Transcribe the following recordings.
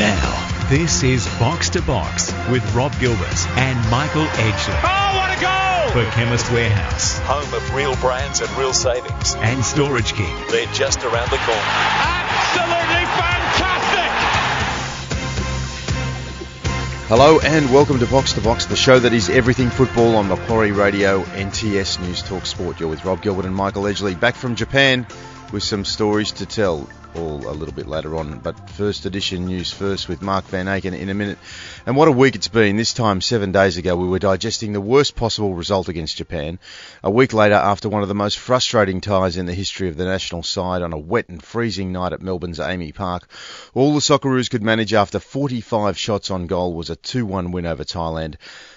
Now, this is Box to Box with Rob Gilbert and Michael Edgley. Oh, what a goal! For Chemist Warehouse. Home of real brands and real savings. And Storage King. They're just around the corner. Absolutely fantastic! Hello and welcome to Box to Box, the show that is everything football on Macquarie Radio, NTS News Talk Sport. You're with Rob Gilbert and Michael Edgley, back from Japan with some stories to tell all a little bit later on. But first edition news first with Mark Van Aken in a minute. And what a week it's been. This time, seven days ago, we were digesting the worst possible result against Japan. A week later, after one of the most frustrating ties in the history of the national side on a wet and freezing night at Melbourne's AAMI Park, all the Socceroos could manage after 45 shots on goal was a 2-1 win over Thailand.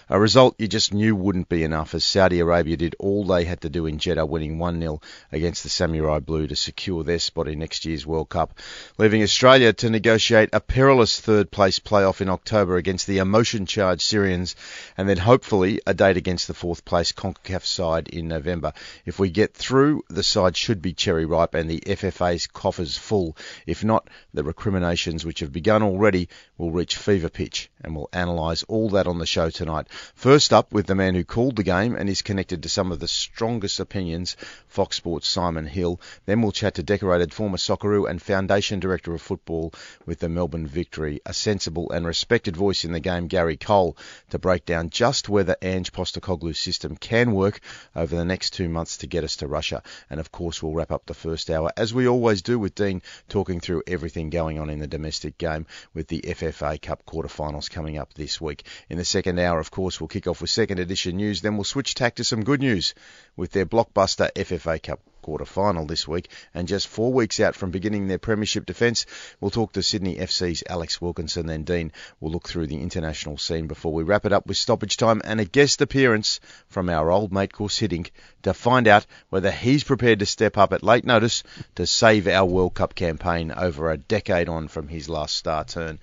A result you just knew wouldn't be enough as Saudi Arabia did all they had to do in Jeddah, winning 1 0 against the Samurai Blue to secure their spot in next year's World Cup, leaving Australia to negotiate a perilous third place playoff in October against the emotion charged Syrians, and then hopefully a date against the fourth place CONCACAF side in November. If we get through, the side should be cherry ripe and the FFA's coffers full. If not, the recriminations which have begun already will reach fever pitch, and we'll analyse all that on the show tonight. First up with the man who called the game and is connected to some of the strongest opinions, Fox Sports Simon Hill. Then we'll chat to decorated former Socceroo and Foundation Director of Football with the Melbourne Victory, a sensible and respected voice in the game, Gary Cole, to break down just whether Ange Postecoglou's system can work over the next two months to get us to Russia. And of course, we'll wrap up the first hour, as we always do with Dean, talking through everything going on in the domestic game with the FFA Cup quarterfinals coming up this week. In the second hour, of course, we'll kick off with second edition news. Then we'll switch tack to some good news with their blockbuster FFA Cup quarter final this week. And just four weeks out from beginning their premiership defence, we'll talk to Sydney FC's Alex Wilkinson. Then Dean will look through the international scene before we wrap it up with stoppage time and a guest appearance from our old mate Guus Hiddink to find out whether he's prepared to step up at late notice to save our World Cup campaign over a decade on from his last star turn.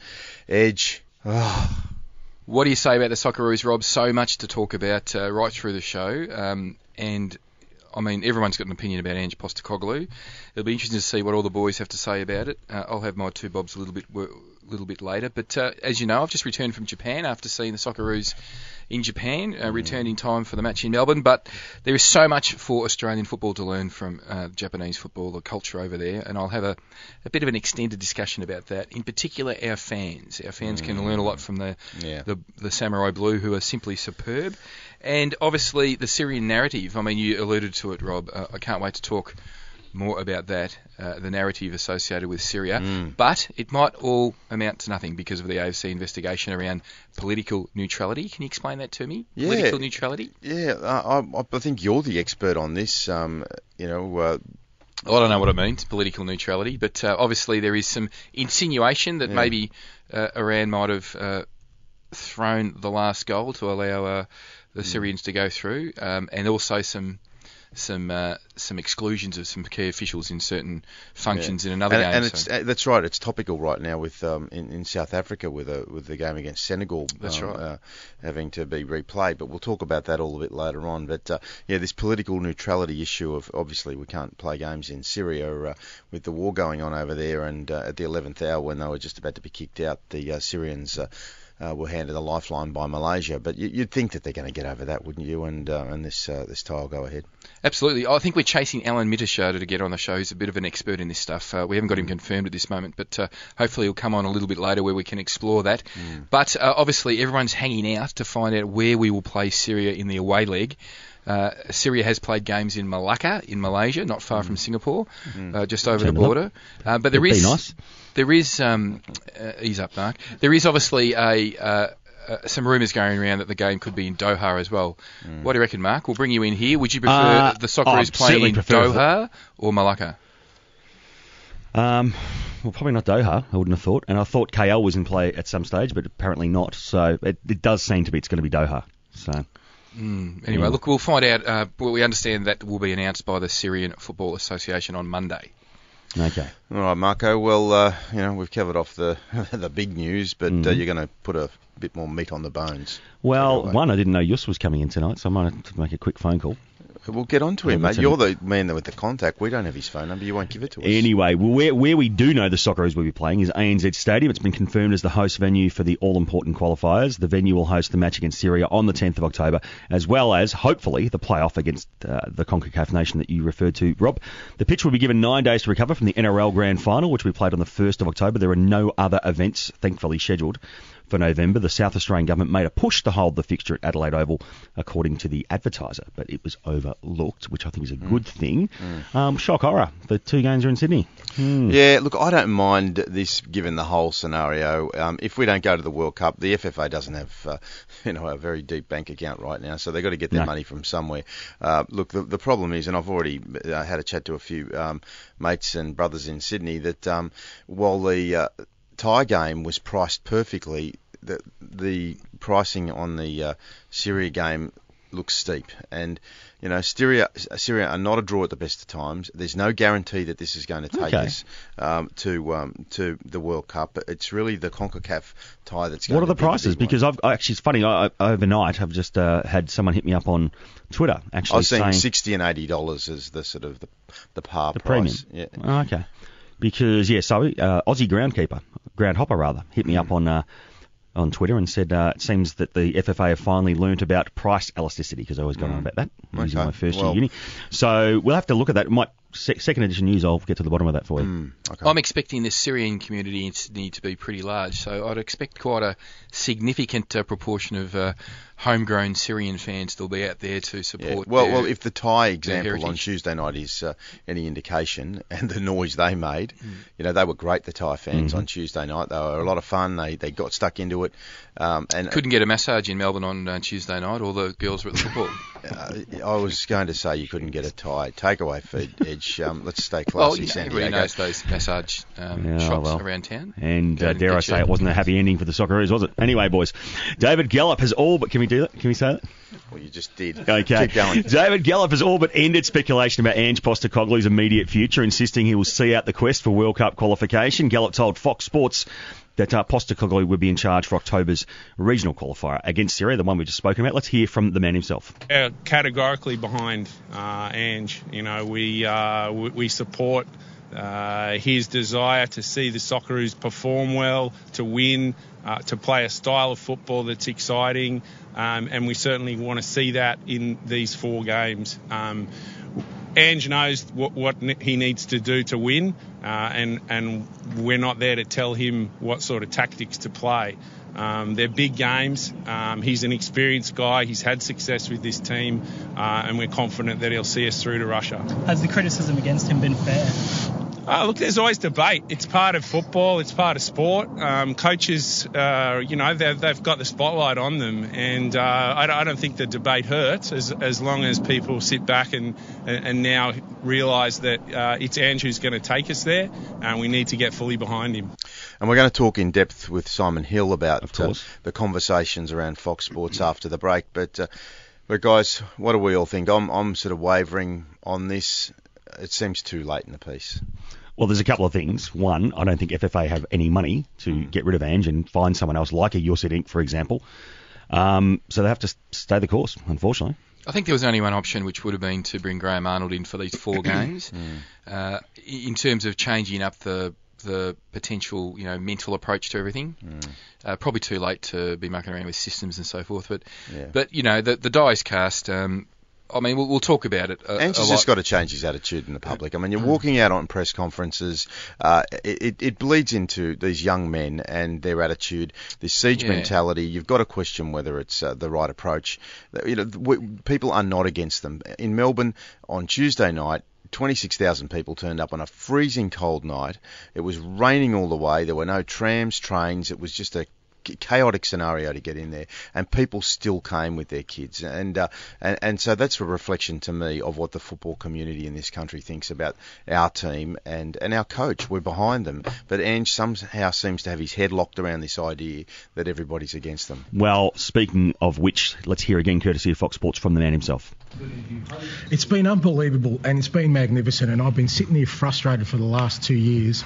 Edge. Oh, what do you say about the Socceroos, Rob? So much to talk about uh, right through the show. Um, and I mean, everyone's got an opinion about Ange Postecoglou. It'll be interesting to see what all the boys have to say about it. Uh, I'll have my two bobs a little bit little bit later. But uh, as you know, I've just returned from Japan after seeing the Socceroos in Japan, uh, returned in time for the match in Melbourne. But there is so much for Australian football to learn from uh, Japanese football, the culture over there, and I'll have a, a bit of an extended discussion about that. In particular, our fans. Our fans mm. can learn a lot from the, yeah. the the Samurai Blue, who are simply superb. And obviously, the Syrian narrative. I mean, you alluded to it, Rob. Uh, I can't wait to talk more about that, uh, the narrative associated with Syria. Mm. But it might all amount to nothing because of the AFC investigation around political neutrality. Can you explain that to me? Yeah. Political neutrality? Yeah, I, I think you're the expert on this. Um, you know. Uh, I don't know what it means, political neutrality, but uh, obviously there is some insinuation that Yeah. maybe uh, Iran might have uh, thrown the last goal to allow uh, the Syrians to go through, um, and also some some uh, some exclusions of some key officials in certain functions in another and, game. and it's uh, that's right. It's topical right now with um, in, in South Africa with a, with the game against Senegal. That's um, right. Uh, having to be replayed, but we'll talk about that all a bit later on. But uh, yeah, this political neutrality issue of obviously we can't play games in Syria uh, with the war going on over there, and uh, at the 11th hour when they were just about to be kicked out, the uh, Syrians. Uh, were handed a lifeline by Malaysia, but you, you'd think that they're going to get over that, wouldn't you? And uh, and this uh, this tie will go ahead. Absolutely. I think we're chasing Alan Mitterschade to get on the show. He's a bit of an expert in this stuff. Uh, we haven't got him confirmed at this moment, but uh, hopefully he'll come on a little bit later where we can explore that. But uh, obviously everyone's hanging out to find out where we will play Syria in the away leg. Uh, Syria has played games in Malacca in Malaysia, not far from Singapore, uh, just over the Turn it border. Uh, but there Would be is nice. There is um, uh, ease up, Mark. There is obviously a uh, uh, some rumours going around that the game could be in Doha as well. What do you reckon, Mark? We'll bring you in here. Would you prefer Uh, the Socceroos I'd playing in Doha or Malacca? Um, well, probably not Doha. I wouldn't have thought. And I thought KL was in play at some stage, but apparently not. So it, it does seem to be it's going to be Doha. So Anyway, Yeah. look, we'll find out. Uh, well, we understand that will be announced by the Syrian Football Association on Monday. Okay. All right, Marco. Well, uh, you know we've covered off the the big news, but uh, Mhm. you're going to put a bit more meat on the bones. Well, one I didn't know Yus was coming in tonight, so I might have to make a quick phone call. We'll get on to him, mate. You're the man with the contact. We don't have his phone number. You won't give it to us. Anyway, well, where, where we do know the Socceroos will be playing is ANZ Stadium. It's been confirmed as the host venue for the all-important qualifiers. The venue will host the match against Syria on the 10th of October, as well as, hopefully, the playoff against uh, the CONCACAF nation that you referred to, Rob. The pitch will be given nine days to recover from the NRL Grand Final, which we played on the 1st of October. There are no other events, thankfully, scheduled for November. The South Australian government made a push to hold the fixture at Adelaide Oval, according to the advertiser, but it was overlooked, which I think is a good thing. Um, shock horror. The two games are in Sydney. Yeah, look, I don't mind this given the whole scenario. Um, if we don't go to the World Cup, the FFA doesn't have, uh, you know, a very deep bank account right now, so they've got to get their No. money from somewhere. Uh, look, the, the problem is, and I've already uh, had a chat to a few um, mates and brothers in Sydney, that um, while the Thai game was priced perfectly, the, the pricing on the uh, Syria game looks steep. And, you know, Syria, Syria are not a draw at the best of times. There's no guarantee that this is going to take Okay. us um, to um, to the World Cup. It's really the CONCACAF tie that's going What are the prices? Because I've actually, it's funny. I, overnight, I've just uh, had someone hit me up on Twitter, I actually was seeing saying sixty and eighty dollars as the sort of the the par the premium. price. Yeah. Oh, okay. Because yeah, so uh, Aussie groundkeeper, groundhopper rather, hit me up on uh, on Twitter and said uh, it seems that the FFA have finally learnt about price elasticity because I always go on about that using. Okay. my first Well- year uni. So we'll have to look at that. It might se- second edition news. I'll get to the bottom of that for you. Hmm. Okay. I'm expecting the Syrian community in Sydney to be pretty large, so I'd expect quite a significant uh, proportion of uh, homegrown Syrian fans to be out there to support. Yeah. support. Well, their- well, if the Thai example on. Tuesday night is uh, any indication, and the noise they made, Hmm. you know, they were great. The Thai Mm-hmm. fans on Tuesday night, they were a lot of fun. They they got stuck into it, um, and couldn't get a massage in Melbourne on uh, Tuesday night. All the girls were at the football. uh, I was going to say you couldn't get a Thai takeaway for Edge. Um, let's stay well, classy, you know, San everybody Diego. knows those massage um, Yeah, shops well. around town. And uh, dare I say, your- it wasn't a happy ending for the Socceroos, was it? Anyway, boys, David Gallop has all but can we do that? Can we say that? Well, you just did. Okay. Keep going. David Gallop has all but ended speculation about Ange Postecoglou's immediate future, insisting he will see out the quest for World Cup qualification. Gallop told Fox Sports that uh, Postecoglou would be in charge for October's regional qualifier against Syria, the one we just spoken about. Let's hear from the man himself. uh, categorically behind uh, Ange. You know, we uh, we, we support uh, his desire to see the Socceroos perform well, to win, uh, to play a style of football that's exciting, um, and we certainly want to see that in these four games. Um, Ange knows what, what he needs to do to win, uh, and and we're not there to tell him what sort of tactics to play. Um, they're big games. Um, he's an experienced guy. He's had success with this team, uh, and we're confident that he'll see us through to Russia. Has the criticism against him been fair? Uh, look, there's always debate. It's part of football. It's part of sport. Um, coaches, uh, you know, they've, they've got the spotlight on them, and uh, I, don't, I don't think the debate hurts as, as long as people sit back and and, and now realise that uh, it's Andrew who's going to take us there, and we need to get fully behind him. And we're going to talk in depth with Simon Hill about Of uh, the conversations around Fox Sports after the break. But, uh, but guys, what do we all think? I'm, I'm sort of wavering on this. It seems too late in the piece. Well, there's a couple of things. One, I don't think FFA have any money to get rid of Ange and find someone else like a Guus Hiddink, for example. Um, so they have to stay the course, unfortunately. I think there was only one option, which would have been to bring Graham Arnold in for these four games. Uh, in terms of changing up the the potential, you know, mental approach to everything, uh, probably too late to be mucking around with systems and so forth. But Yeah. but you know, the the die is cast. Um, I mean, we'll, we'll talk about it. A, Ange a just got to change his attitude in the public. I mean, you're walking out on press conferences. Uh, it, it- it bleeds into these young men and their attitude, this siege Yeah. mentality. You've got to question whether it's uh, the right approach. You know, we, people are not against them. In Melbourne on Tuesday night. 26,000 people turned up on a freezing cold night. It was raining all the way. There were no trams, trains. It was just a chaotic scenario to get in there, and people still came with their kids, and uh, and and so that's a reflection to me of what the football community in this country thinks about our team and and our coach. We're behind them, but Ange somehow seems to have his head locked around this idea that everybody's against them. Well, speaking of which, let's hear again, courtesy of Fox Sports, from the man himself. It's been unbelievable and it's been magnificent. And I've been sitting here frustrated for the last two years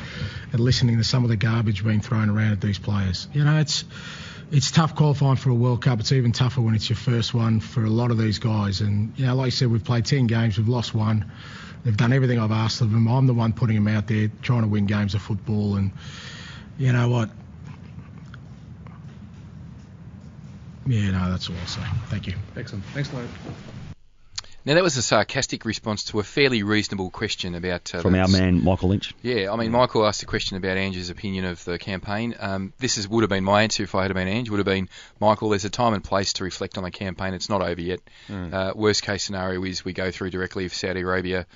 at listening to some of the garbage being thrown around at these players. You know, it's it's tough qualifying for a World Cup. It's even tougher when it's your first one for a lot of these guys. And you know, like I said, we've played ten games, we've lost one. They've done everything I've asked of them. I'm the one putting them out there, trying to win games of football. And you know what? Yeah, no, that's all say. Thank you. Excellent. Thanks, Lloyd. Now that was a sarcastic response to a fairly reasonable question about uh, From our man Michael Lynch. Yeah, I mean, Michael asked a question about Ange's opinion of the campaign. Um, this is, would have been my answer if I had been Ange. Would have been, Michael, there's a time and place to reflect on the campaign. It's not over yet. Uh, worst case scenario is we go through directly if Saudi Arabia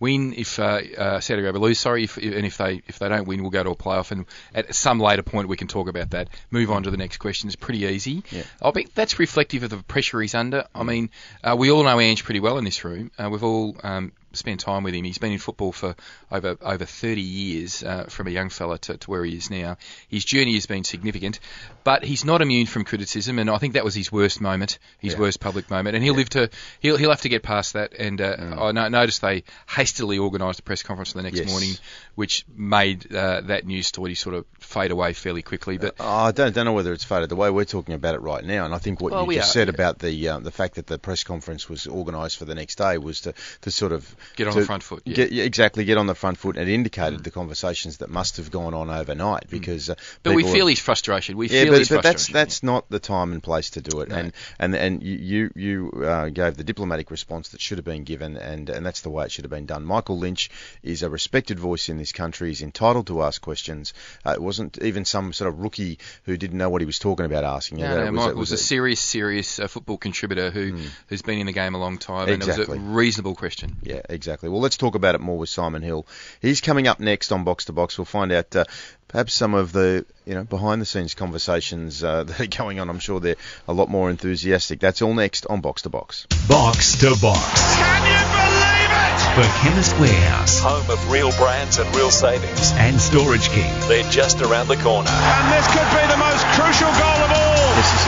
win. If uh, uh, Saudi Arabia lose, sorry, if, and if they if they don't win, we'll go to a playoff. And at some later point, we can talk about that. Move on to the next question. It's pretty easy. Yeah. I think that's reflective of the pressure he's under. I mean, uh, we all know Ange pretty well in this room. Uh, we've all um, spent time with him. He's been in football for over over 30 years, uh, from a young fella to, to where he is now. His journey has been significant, but he's not immune from criticism, and I think that was his worst moment, his Yeah. worst public moment, and he'll live to he'll he'll have to get past that. And uh, I no- noticed they hastily organised a press conference the next Yes. morning, which made uh, that news story sort of fade away fairly quickly. But Oh, I don't, don't know whether it's faded the way we're talking about it right now, and I think what Well, you just are, said yeah. about the um, the fact that the press conference was organised for the next day was to, to sort of Get on to the front foot, yeah. Mm. Get, exactly, get on the front foot, and it indicated the conversations that must have gone on overnight because. Uh, but we feel his frustration. We yeah, feel but, his but that's frustration. that's not the time and place to do it, No. and and and you you uh, gave the diplomatic response that should have been given, and and that's the way it should have been done. Michael Lynch is a respected voice in this country. He's entitled to ask questions. Uh, it wasn't even some sort of rookie who didn't know what he was talking about asking. No, It no, was- Michael it was, a serious, serious uh, football contributor who who's been in the game a long time, and it was a reasonable question. Yeah, exactly. Well, let's talk about it more with Simon Hill. He's coming up next on Box to Box. We'll find out uh, perhaps some of the you know behind the scenes conversations uh, that are going on. I'm sure they're a lot more enthusiastic. That's all next on Box to Box. Box to Box. Can you believe it? For Chemist Warehouse Home of real brands and real savings. and Storage King. They're just around the corner. And this could be the most crucial goal of all.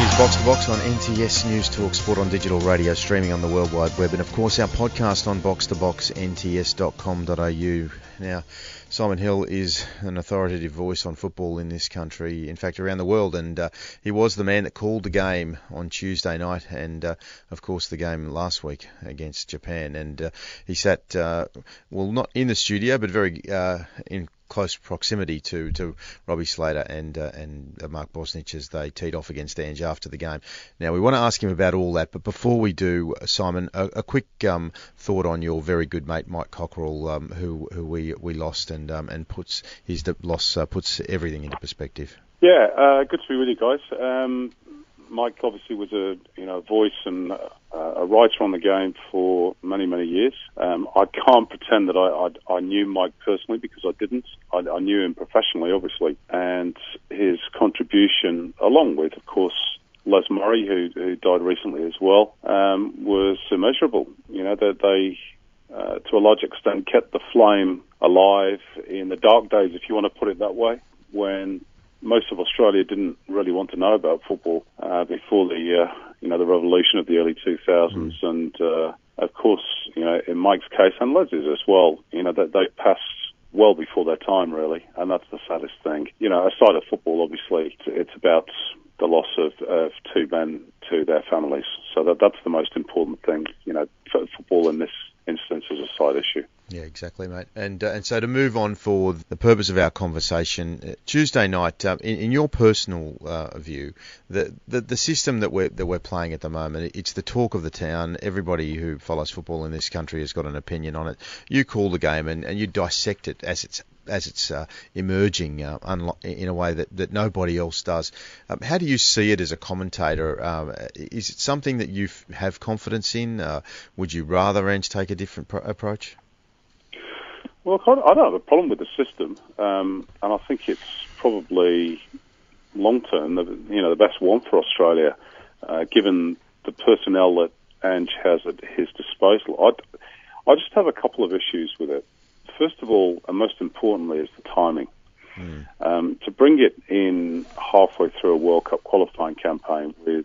Is Box to Box on NTS News Talk Sport on digital radio, streaming on the World Wide Web, and of course our podcast on box2box nts.com.au. Now, Simon Hill is an authoritative voice on football in this country, in fact around the world, and uh, he was the man that called the game on Tuesday night, and uh, of course the game last week against Japan. And uh, he sat, uh, well, not in the studio, but very uh, in close proximity to, to Robbie Slater and uh, and uh, Mark Bosnich as they teed off against Ange after the game. Now we want to ask him about all that, but before we do, uh, Simon, a, a quick um, thought on your very good mate Mike Cockerill, um, who who we we lost and um, and puts his loss uh, puts everything into perspective. Yeah, uh, good to be with you guys. Um, Mike obviously was a you know voice and uh, a writer on the game for many many years. Um, I can't pretend that I, I I knew Mike personally because I didn't. I, I knew him professionally, obviously, and his contribution, along with of course Les Murray, who who died recently as well, um, was immeasurable. You know that they. Uh, to a large extent, kept the flame alive in the dark days, if you want to put it that way, when most of Australia didn't really want to know about football uh, before the uh, you know the revolution of the early 2000s, and uh, of course you know in Mike's case and Leslie's as well, you know that they passed well before their time really, and that's the saddest thing. You know, aside of football, obviously it's, it's about the loss of, of two men to their families, so that that's the most important thing. You know, football in this instance is a side issue. Yeah, exactly, mate. And uh, and so to move on for the purpose of our conversation, uh, Tuesday night, uh, in, in your personal uh, view, the, the the system that we're that we're playing at the moment, it's the talk of the town. Everybody who follows football in this country has got an opinion on it. You call the game and, and you dissect it as it's as it's uh, emerging uh, unlo- in a way that, that nobody else does. Um, how do you see it as a commentator? Um, is it something that you have confidence in? Uh, would you rather Ange take a different pro- approach? Well, I don't have a problem with the system, um, and I think it's probably long term, the you know, the best one for Australia, uh, given the personnel that Ange has at his disposal. I, I just have a couple of issues with it. First of all, and most importantly, is the timing. Um, to bring it in halfway through a World Cup qualifying campaign with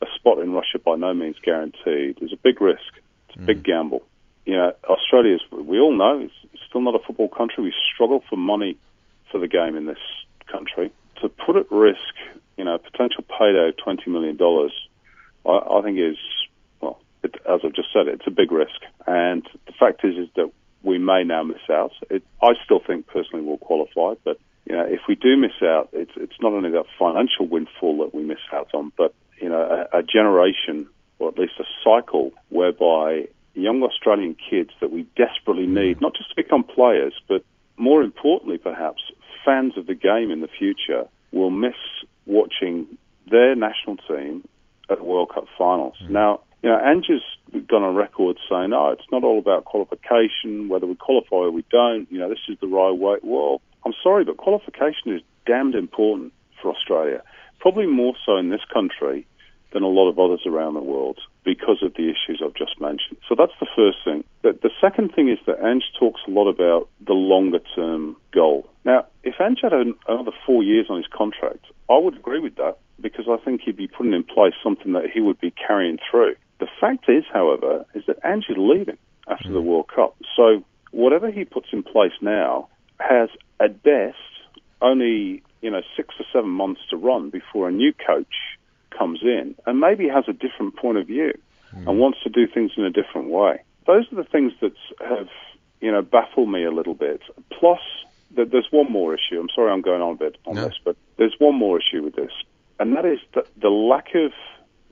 a spot in Russia by no means guaranteed is a big risk. It's a big gamble. You know, Australia, is, we all know, is still not a football country. We struggle for money for the game in this country. To put at risk you know, potential payday of twenty million dollars, I, I think is well, it, as I've just said, it's a big risk. And the fact is, is that we may now miss out. It, I still think personally we'll qualify, but you know, if we do miss out, it's it's not only that financial windfall that we miss out on, but you know, a, a generation or at least a cycle whereby young Australian kids that we desperately need, not just to become players, but more importantly, perhaps fans of the game in the future, will miss watching their national team at the World Cup finals. Mm. Now, you know, Ange's gone on record saying, "Oh, it's not all about qualification, whether we qualify or we don't. You know, this is the right way." Well, I'm sorry, but qualification is damned important for Australia. Probably more so in this country than a lot of others around the world because of the issues I've just mentioned. So that's the first thing. The, the second thing is that Ange talks a lot about the longer term goal. Now, if Ange had another four years on his contract, I would agree with that because I think he'd be putting in place something that he would be carrying through. The fact is, however, is that Ange is leaving after mm. the World Cup. So whatever he puts in place now has, at best, only you know six or seven months to run before a new coach comes in and maybe has a different point of view mm. and wants to do things in a different way. Those are the things that have, you know, baffled me a little bit. Plus, there's one more issue. I'm sorry I'm going on a bit on no. this, but there's one more issue with this, and that is the, the lack of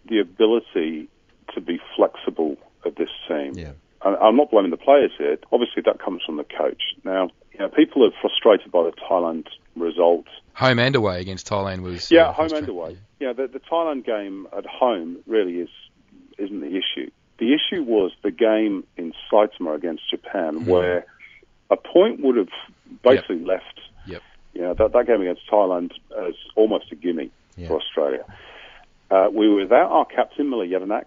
the ability to be flexible of this team. Yeah. I'm not blaming the players here. Obviously, that comes from the coach. Now, you know, people are frustrated by the Thailand result. Home and away against Thailand was yeah, uh, home and away. Yeah, the, the Thailand game at home really is isn't the issue. The issue was the game in Saitama against Japan, mm. where a point would have basically yep. left. Yep. You know that that game against Thailand as almost a gimme yeah. for Australia. Uh, we were without our captain Mile Jedinak.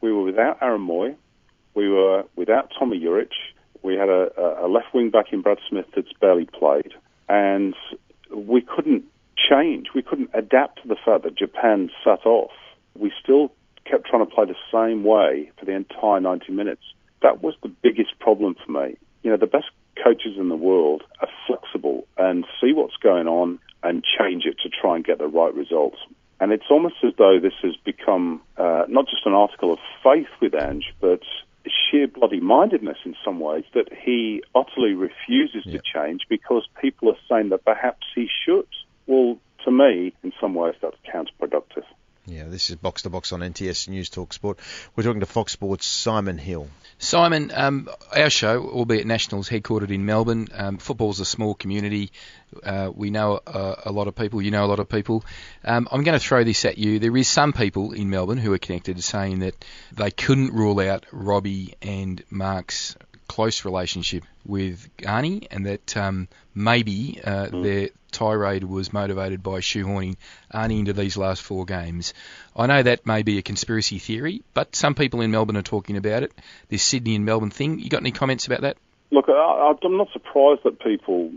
We were without Aaron Mooy. We were without Tomi Juric. We had a, a left wing back in Brad Smith that's barely played, and we couldn't change. We couldn't adapt to the fact that Japan sat off. We still kept trying to play the same way for the entire 90 minutes. That was the biggest problem for me. You know, the best coaches in the world are flexible and see what's going on and change it to try and get the right results. And it's almost as though this has become uh, not just an article of faith with Ange, but sheer bloody mindedness in some ways that he utterly refuses to change because people are saying that perhaps he should. Well, to me, in some ways, that's counterproductive. Yeah, this is Box to Box on NTS News Talk Sport. We're talking to Fox Sports' Simon Hill. Simon, um, our show, albeit Nationals, headquartered in Melbourne. Um, football's a small community. Uh, we know a, a, lot of people. You know a lot of people. Um, I'm going to throw this at you. There is some people in Melbourne who are connected saying that they couldn't rule out Robbie and Mark's close relationship with Arnie, and that um, maybe uh, mm. their tirade was motivated by shoehorning Arnie into these last four games. I know that may be a conspiracy theory, but some people in Melbourne are talking about it. This Sydney and Melbourne thing. You got any comments about that? Look, I, I'm not surprised that people,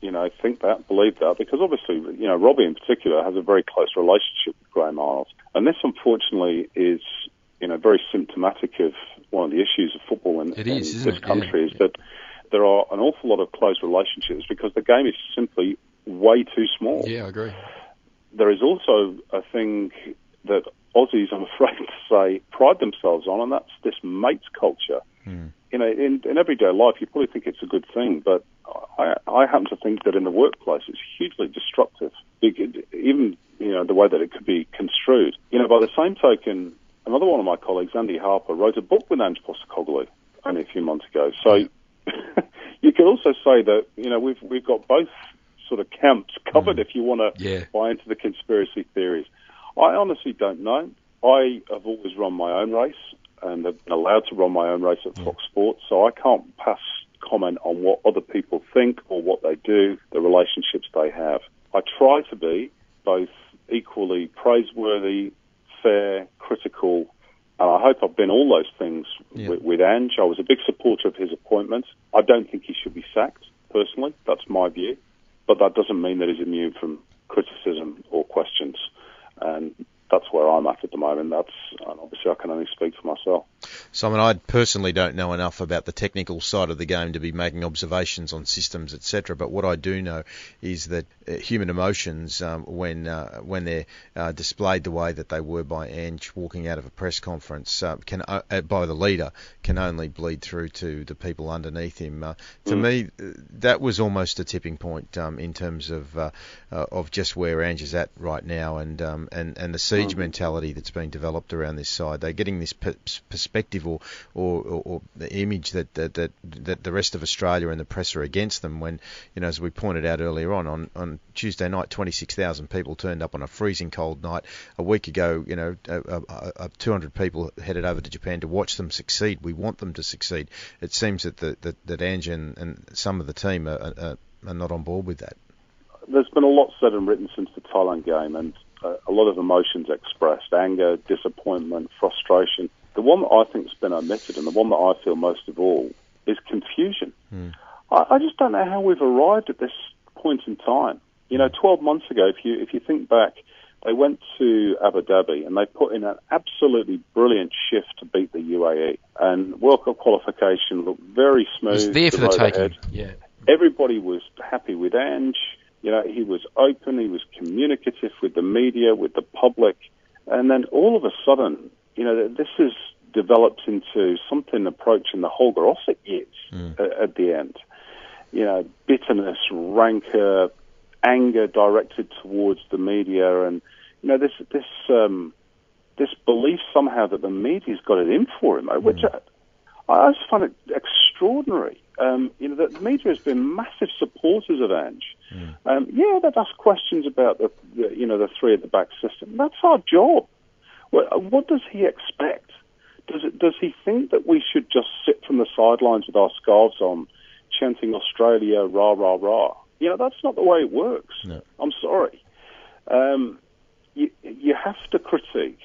you know, think that, believe that, because obviously, you know, Robbie in particular has a very close relationship with Graham Arnold, and this, unfortunately, is, you know, very symptomatic of one of the issues of football in, in is, this it? country yeah. is that there are an awful lot of close relationships because the game is simply way too small. Yeah, I agree. There is also a thing that Aussies, I'm afraid to say, pride themselves on, and that's this mates culture. Hmm. You know, in, in everyday life, you probably think it's a good thing, but I, I happen to think that in the workplace, it's hugely destructive. Even you know the way that it could be construed. You know, by the same token, another one of my colleagues, Andy Harper, wrote a book with Ange Postecoglou only a few months ago. So you could also say that you know we've we've got both sort of camps covered mm. if you want to yeah. buy into the conspiracy theories. I honestly don't know. I have always run my own race and have been allowed to run my own race at Fox Sports, so I can't pass comment on what other people think or what they do, the relationships they have. I try to be both equally praiseworthy, fair, critical, and I hope I've been all those things yeah. with, with Ange. I was a big supporter of his appointment. I don't think he should be sacked, personally. That's my view. But that doesn't mean that he's immune from criticism or questions. And that's where I'm at at the moment. That's obviously I can only speak for myself. Simon, I personally don't know enough about the technical side of the game to be making observations on systems, etc. But what I do know is that uh, human emotions, um, when uh, when they're uh, displayed the way that they were by Ange walking out of a press conference, uh, can uh, by the leader, can only bleed through to the people underneath him. Uh, to Mm. me, that was almost a tipping point um, in terms of of just where Ange is at right now, and um, and and the siege Mm. mentality that's been developed around this side. They're getting this per- perspective or, or, or, or the image that, that that that the rest of Australia and the press are against them. When you know, as we pointed out earlier on, on, on Tuesday night, 26,000 people turned up on a freezing cold night. A week ago, you know, uh, uh, uh, 200 people headed over to Japan to watch them succeed. We want them to succeed. It seems that the, that, that Ange and, and some of the team are, are, are not on board with that. There's been a lot said and written since the Thailand game, and a lot of emotions expressed: anger, disappointment, frustration. The one that I think's been omitted, and the one that I feel most of all, is confusion. Hmm. I, I just don't know how we've arrived at this point in time. You know, hmm. 12 months ago, if you if you think back, they went to Abu Dhabi and they put in an absolutely brilliant shift to beat the UAE, and World Cup qualification looked very smooth. It's there for the taking. Yeah. Everybody was happy with Ange. You know, he was open, he was communicative with the media, with the public, and then all of a sudden, you know, this has developed into something approaching the Holger Osieck years at, at the end. You know, bitterness, rancor, anger directed towards the media, and you know, this this um, this belief somehow that the media's got it in for him, which I, I just find it extraordinary. Um, you know, the media has been massive supporters of Ange. Um, yeah, they've asked questions about the, the, you know, the three at the back system. That's our job. What, what does he expect? Does it, does he think that we should just sit from the sidelines with our scarves on, chanting Australia, rah rah rah? You know, that's not the way it works. No. I'm sorry. Um, you, you have to critique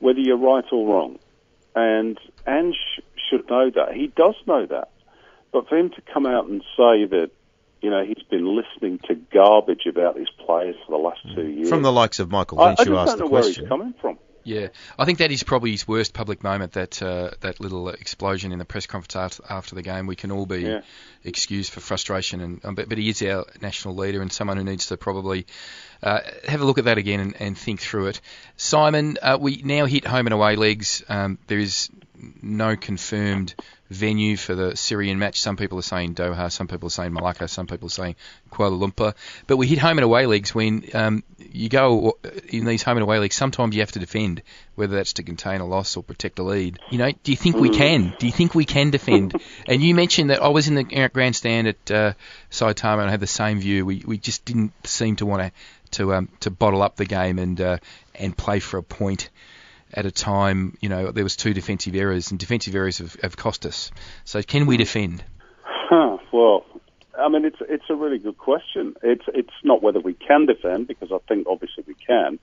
whether you're right or wrong. And Ange should know that. He does know that. But for him to come out and say that, you know, he's been listening to garbage about his players for the last two years. From the likes of Michael I, Lynch, I who just asked don't the know where question. he's coming from. Yeah, I think that is probably his worst public moment. That uh, that little explosion in the press conference after, after the game. We can all be Yeah. excused for frustration, and um, but, but he is our national leader and someone who needs to probably uh, have a look at that again and, and think through it. Simon, uh, we now hit home and away legs. Um, there is no confirmed venue for the Syrian match. Some people are saying Doha, some people are saying Malacca, some people are saying Kuala Lumpur. But we hit home and away leagues when um, you go in these home and away leagues. Sometimes you have to defend, whether that's to contain a loss or protect a lead. You know, do you think we can? Do you think we can defend? and you mentioned that I was in the grandstand at uh, Saitama and I had the same view. We we just didn't seem to want to to um, to bottle up the game and uh, and play for a point at a time. You know, there was two defensive errors, and defensive errors have, have cost us. So can we defend? Huh, well, I mean, it's it's a really good question. It's it's not whether we can defend because I think obviously we can.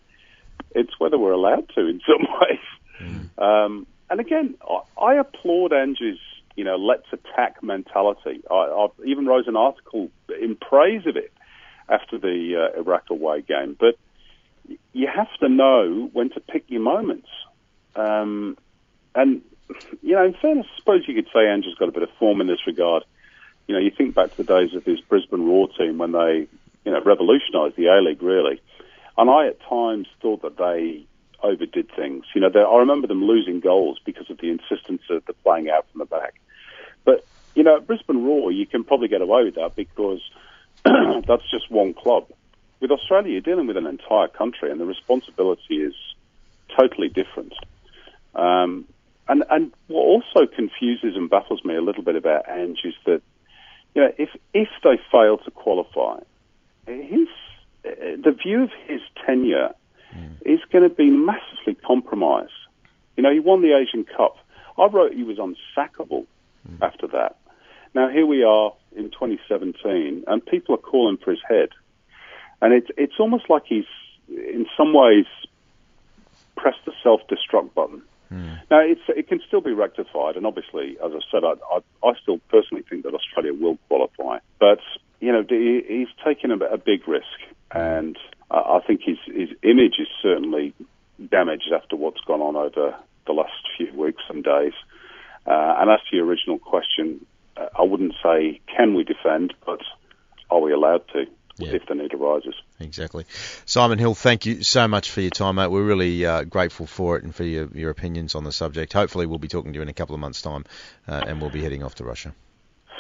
It's whether we're allowed to in some ways. Um, and again, I, I applaud Ange's you know let's attack mentality. I, I even wrote an article in praise of it after the uh, Iraq away game. But you have to know when to pick your moments. Um, and you know, in fairness, I suppose you could say Ange's got a bit of form in this regard. You know, you think back to the days of his Brisbane Roar team when they, you know, revolutionised the A League really. And I at times thought that they overdid things. You know, they, I remember them losing goals because of the insistence of the playing out from the back. But you know, at Brisbane Roar, you can probably get away with that because that's just one club. With Australia, you're dealing with an entire country, and the responsibility is totally different. Um, and and what also confuses and baffles me a little bit about Ange is that you know if if they fail to qualify, his Uh, the view of his tenure is going to be massively compromised. You know, he won the Asian Cup. I wrote he was unsackable after that. Now here we are in 2017, and people are calling for his head, and it's it's almost like he's in some ways pressed the self-destruct button. Now, it's, it can still be rectified, and obviously, as I said, I, I, I still personally think that Australia will qualify. But, you know, he's taken a, a big risk, and I, I think his, his image is certainly damaged after what's gone on over the last few weeks and days. Uh, and as to your original question, uh, I wouldn't say can we defend, but are we allowed to Yeah. if the need arises? Exactly. Simon Hill, thank you so much for your time, mate. We're really uh, grateful for it and for your, your opinions on the subject. Hopefully, we'll be talking to you in a couple of months' time, uh, and we'll be heading off to Russia.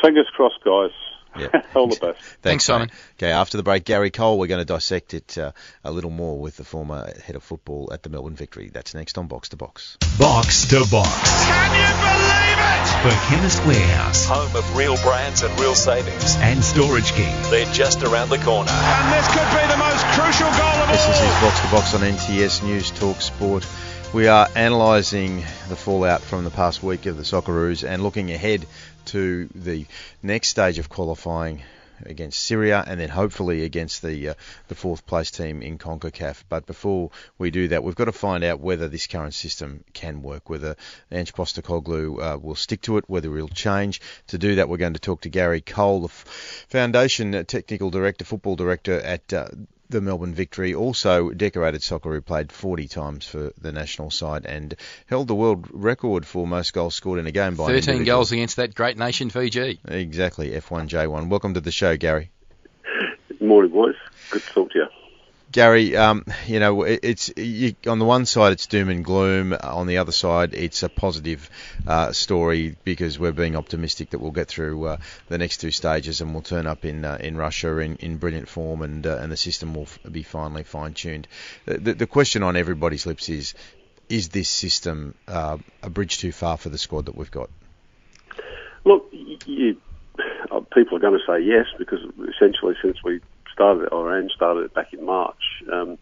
Fingers crossed, guys. Yeah. All the best. Thanks, Simon. Okay, after the break, Gary Cole, we're going to dissect it uh, a little more with the former head of football at the Melbourne Victory. That's next on Box to Box. Box to Box. Can you believe it? For Chemist Warehouse Home of real brands and real savings. and Storage King. They're just around the corner. And this could be the most crucial goal of all time. This is Box to Box on NTS News Talk Sport. We are analysing the fallout from the past week of the Socceroos and looking ahead to the next stage of qualifying against Syria and then hopefully against the uh, the fourth place team in CONCACAF. But before we do that, we've got to find out whether this current system can work, whether Ange Postecoglou uh, will stick to it, whether he'll change. To do that, we're going to talk to Gary Cole, the Foundation Technical Director, Football Director at uh, the Melbourne Victory, also decorated soccer who played 40 times for the national side and held the world record for most goals scored in a game by an 13 goals against that great nation, Fiji. Exactly, F1J1. Welcome to the show, Gary. Morning, boys. Good to talk to you. Gary, um, you know, it- it's you, on the one side it's doom and gloom. On the other side, it's a positive uh, story because we're being optimistic that we'll get through uh, the next two stages and we'll turn up in uh, in Russia in, in brilliant form and uh, and the system will f- be finally fine tuned. The, the, question on everybody's lips is: Is this system uh, a bridge too far for the squad that we've got? Look, you, uh, people are going to say yes because essentially since we started it, or Ange started it back in March, um,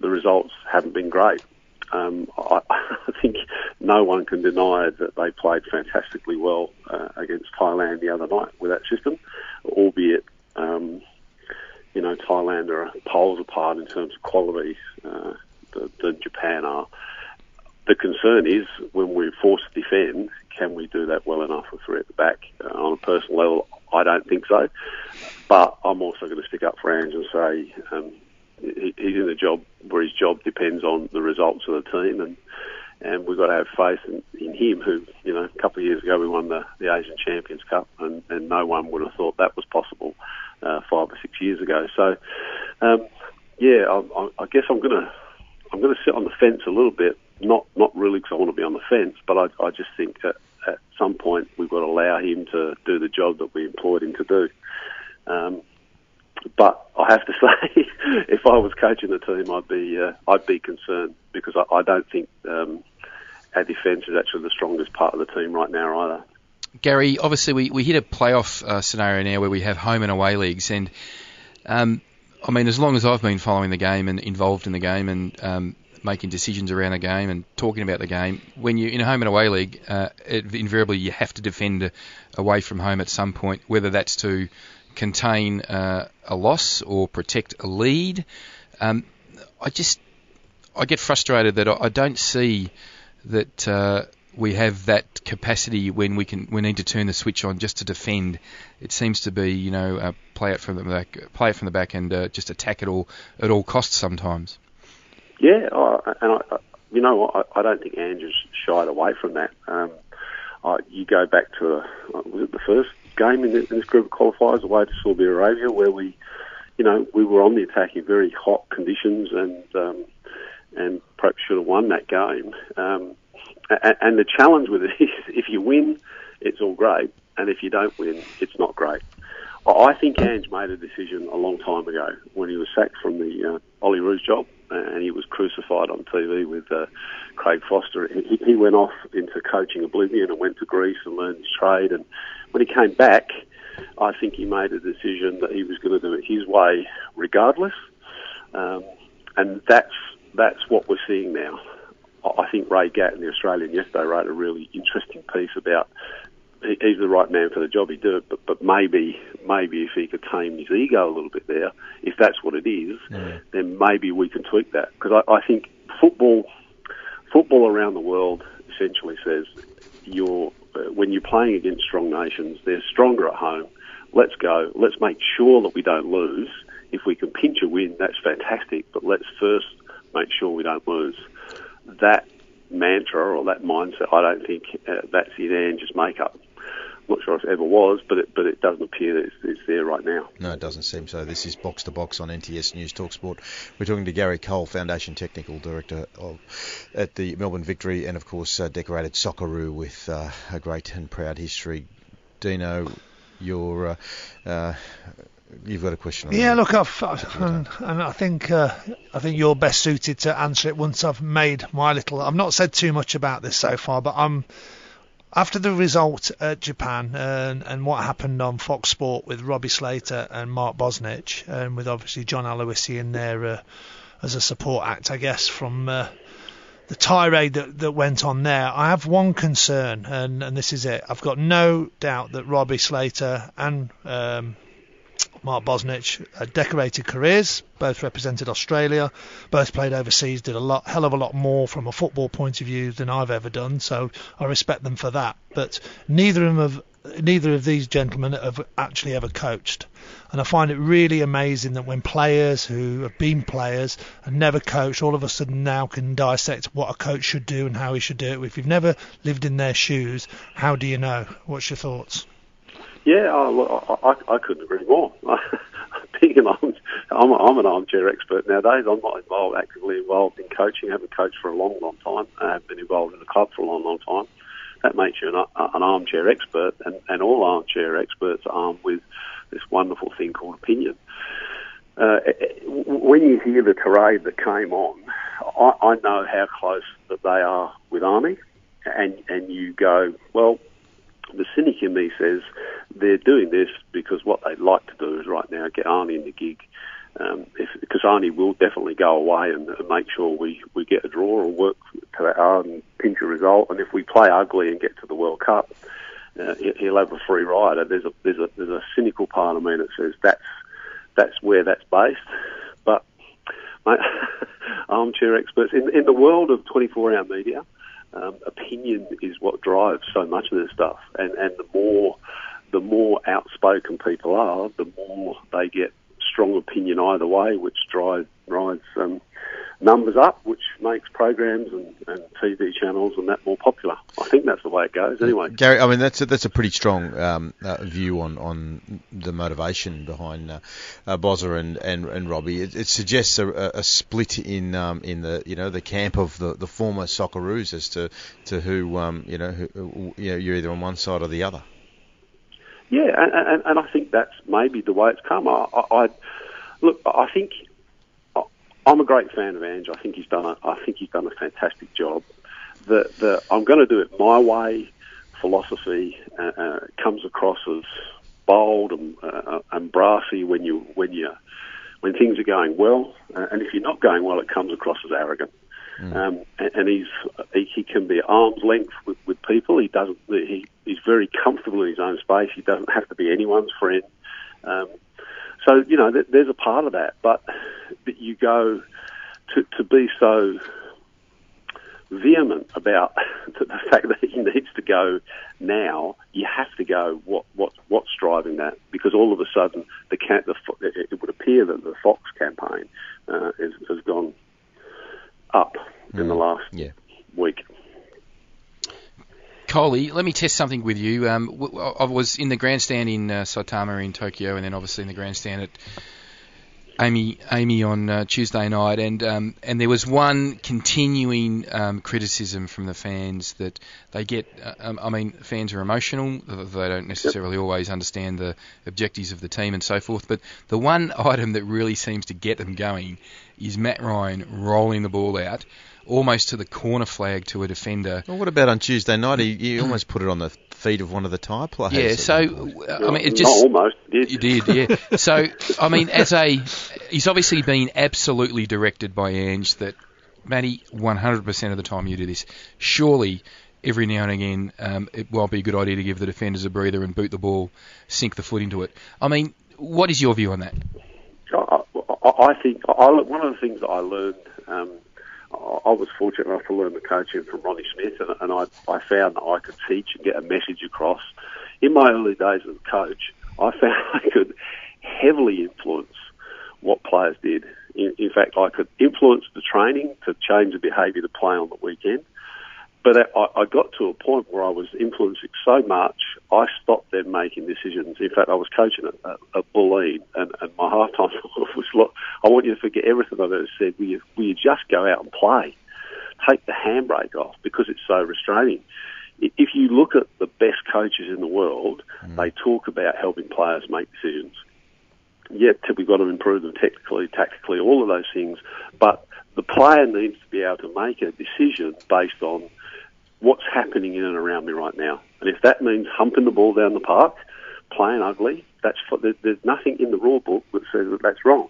the results haven't been great. Um, I, I think no one can deny that they played fantastically well uh, against Thailand the other night with that system, albeit, um, you know, Thailand are poles apart in terms of quality uh, than, Japan are. The concern is when we're forced to defend, can we do that well enough with three at the back? Uh, on a personal level, I don't think so. But I'm also going to stick up for Ange and say um, he, he's in a job where his job depends on the results of the team, and and we've got to have faith in, in him. Who you know, a couple of years ago we won the, the Asian Champions Cup, and, and no one would have thought that was possible uh, five or six years ago. So, um, yeah, I, I, guess I'm going to I'm going to sit on the fence a little bit. Not not really because I want to be on the fence, but I, I just think that at some point we've got to allow him to do the job that we employed him to do. Um, but I have to say, if I was coaching the team, I'd be uh, I'd be concerned because I, I don't think um, our defence is actually the strongest part of the team right now either. Gary, obviously we, we hit a playoff uh, scenario now where we have home and away leagues, and um, I mean, as long as I've been following the game and involved in the game and um, making decisions around the game and talking about the game, when you're in a home and away league, uh, it, invariably you have to defend away from home at some point, whether that's to contain uh, a loss or protect a lead. Um, I just I get frustrated that I, don't see that uh, we have that capacity when we can we need to turn the switch on just to defend. It seems to be you know uh, play it from the back, play it from the back, and uh, just attack it all at all costs sometimes. Yeah, I, and I, you know, I, I don't think has shied away from that. Um, you go back to uh, was it the first game in, the, in this group of qualifiers away to Saudi Arabia, where we, you know, we were on the attack in very hot conditions and um, and perhaps should have won that game. Um, and, and the challenge with it is, if you win, it's all great, and if you don't win, it's not great. I I think Ange made a decision a long time ago when he was sacked from the uh, Olyroos job and he was crucified on TV with uh, Craig Foster. He, he went off into coaching oblivion and went to Greece and learned his trade. And when he came back, I think he made a decision that he was going to do it his way regardless. Um, and that's that's what we're seeing now. I think Ray Gatt in the Australian yesterday wrote a really interesting piece about he- he's the right man for the job. He do it, but but maybe maybe if he could tame his ego a little bit there, if that's what it is, then maybe we can tweak that. Because I, I think football football around the world essentially says you're uh, when you're playing against strong nations, they're stronger at home. Let's go. Let's make sure that we don't lose. If we can pinch a win, that's fantastic. But let's first make sure we don't lose. That mantra or that mindset. I don't think uh, that's in Ange's makeup. I'm not sure if it ever was, but it, but it doesn't appear that it's, it's there right now. No, it doesn't seem so. This is Box to Box on NTS News Talk Sport. We're talking to Gary Cole, Foundation Technical Director of, at the Melbourne Victory, and of course, uh, decorated Socceroo with uh, a great and proud history. Dino, you're. Uh, uh, You've got a question. Yeah, that. look, I've, I've- and, and I think uh, I think you're best suited to answer it once I've made my little. I've not said too much about this so far, but I'm after the result at Japan and, and what happened on Fox Sport with Robbie Slater and Mark Bosnich, and with obviously John Aloisi in there uh, as a support act, I guess from. Uh, the tirade that, that went on there, I have one concern, and, and this is it. I've got no doubt that Robbie Slater and um, Mark Bosnich had decorated careers, both represented Australia, both played overseas, did a lot, hell of a lot more from a football point of view than I've ever done. So I respect them for that. But neither of them have, neither of these gentlemen have actually ever coached. And I find it really amazing that when players who have been players and never coached, all of a sudden now can dissect what a coach should do and how he should do it. If you've never lived in their shoes, how do you know? What's your thoughts? Yeah, I, I, I couldn't agree more. Being an arm, I'm, I'm an armchair expert nowadays. I'm not involved, actively involved in coaching. I haven't coached for a long, long time. I have been involved in the club for a long, long time. That makes you an, uh, an armchair expert, and, and all armchair experts are armed with this wonderful thing called opinion. Uh, eh, eh, when you hear the tirade that came on, I, I know how close that they are with Arnie, and and you go, well, the cynic in me says they're doing this because what they'd like to do is right now get Arnie in the gig. Um, because Arnie will definitely go away and, and make sure we, we get a draw or work to that hard and pinch a result. And if we play ugly and get to the World Cup, uh, he- he'll have a free ride. And There's a there's a there's a cynical part of me that says that's that's where that's based. But mate, armchair experts in in the world of 24-hour media, um, opinion is what drives so much of this stuff. And and the more the more outspoken people are, the more they get strong opinion either way, which drives drives um, numbers up, which makes programs and, and TV channels and that more popular. I think that's the way it goes. Anyway, Gary, I mean that's a, that's a pretty strong um, uh, view on, on the motivation behind uh, uh, Bozza and, and, and Robbie. It, it suggests a, a split in um, in the you know the camp of the, the former Socceroos as to to who um, you know who, you know you're either on one side or the other. Yeah, and, and, and I think that's maybe the way it's come. I, I, I look, I think I'm a great fan of Ange. I think he's done a, I think he's done a fantastic job. The the I'm going to do it my way philosophy uh, uh, comes across as bold and, uh, and brassy when you when you when things are going well, uh, and if you're not going well, it comes across as arrogant. Um, and, and he's he, he can be at arm's length with, with people. He doesn't. He, he's very comfortable in his own space. He doesn't have to be anyone's friend. Um, so you know, th- there's a part of that. But but you go to to be so vehement about the fact that he needs to go now. You have to go. What what what's driving that? Because all of a sudden, the ca- the it, would appear that the Fox campaign uh, has, has gone up in the last week. Coley, let me test something with you. Um, I was in the grandstand in uh, Saitama in Tokyo, and then obviously in the grandstand at AAMI AAMI on uh, Tuesday night, and um, and there was one continuing um, criticism from the fans that they get. Uh, um, I mean, fans are emotional; they don't necessarily always understand the objectives of the team and so forth. But the one item that really seems to get them going is Matt Ryan rolling the ball out. Almost to the corner flag to a defender. Well, what about on Tuesday night? He, he almost put it on the feet of one of the Thai players. Yeah, so one point. I mean, it just Not just almost did. you did, yeah. so I mean, as a he's obviously been absolutely directed by Ange that Matty, 100% of the time you do this. Surely, every now and again, um, it won't be a good idea to give the defenders a breather and boot the ball, sink the foot into it. I mean, what is your view on that? I, I, I think I, I- one of the things that I learned. Um, I was fortunate enough to learn the coaching from Ronnie Smith, and, and I, I found that I could teach and get a message across. In my early days as a coach, I found I could heavily influence what players did. In, in fact, I could influence the training to change the behaviour to play on the weekend. But I, I got to a point where I was influencing so much, I stopped them making decisions. In fact, I was coaching at, at, Bulleen, and, and my halftime was, look, I want you to forget everything I've ever said. Will you, will you just go out and play? Take the handbrake off because it's so restraining. If you look at the best coaches in the world, mm. they talk about helping players make decisions. Yet we've got to improve them technically, tactically, all of those things. But the player needs to be able to make a decision based on what's happening in and around me right now. And if that means humping the ball down the park, playing ugly, that's there's nothing in the rule book that says that that's wrong.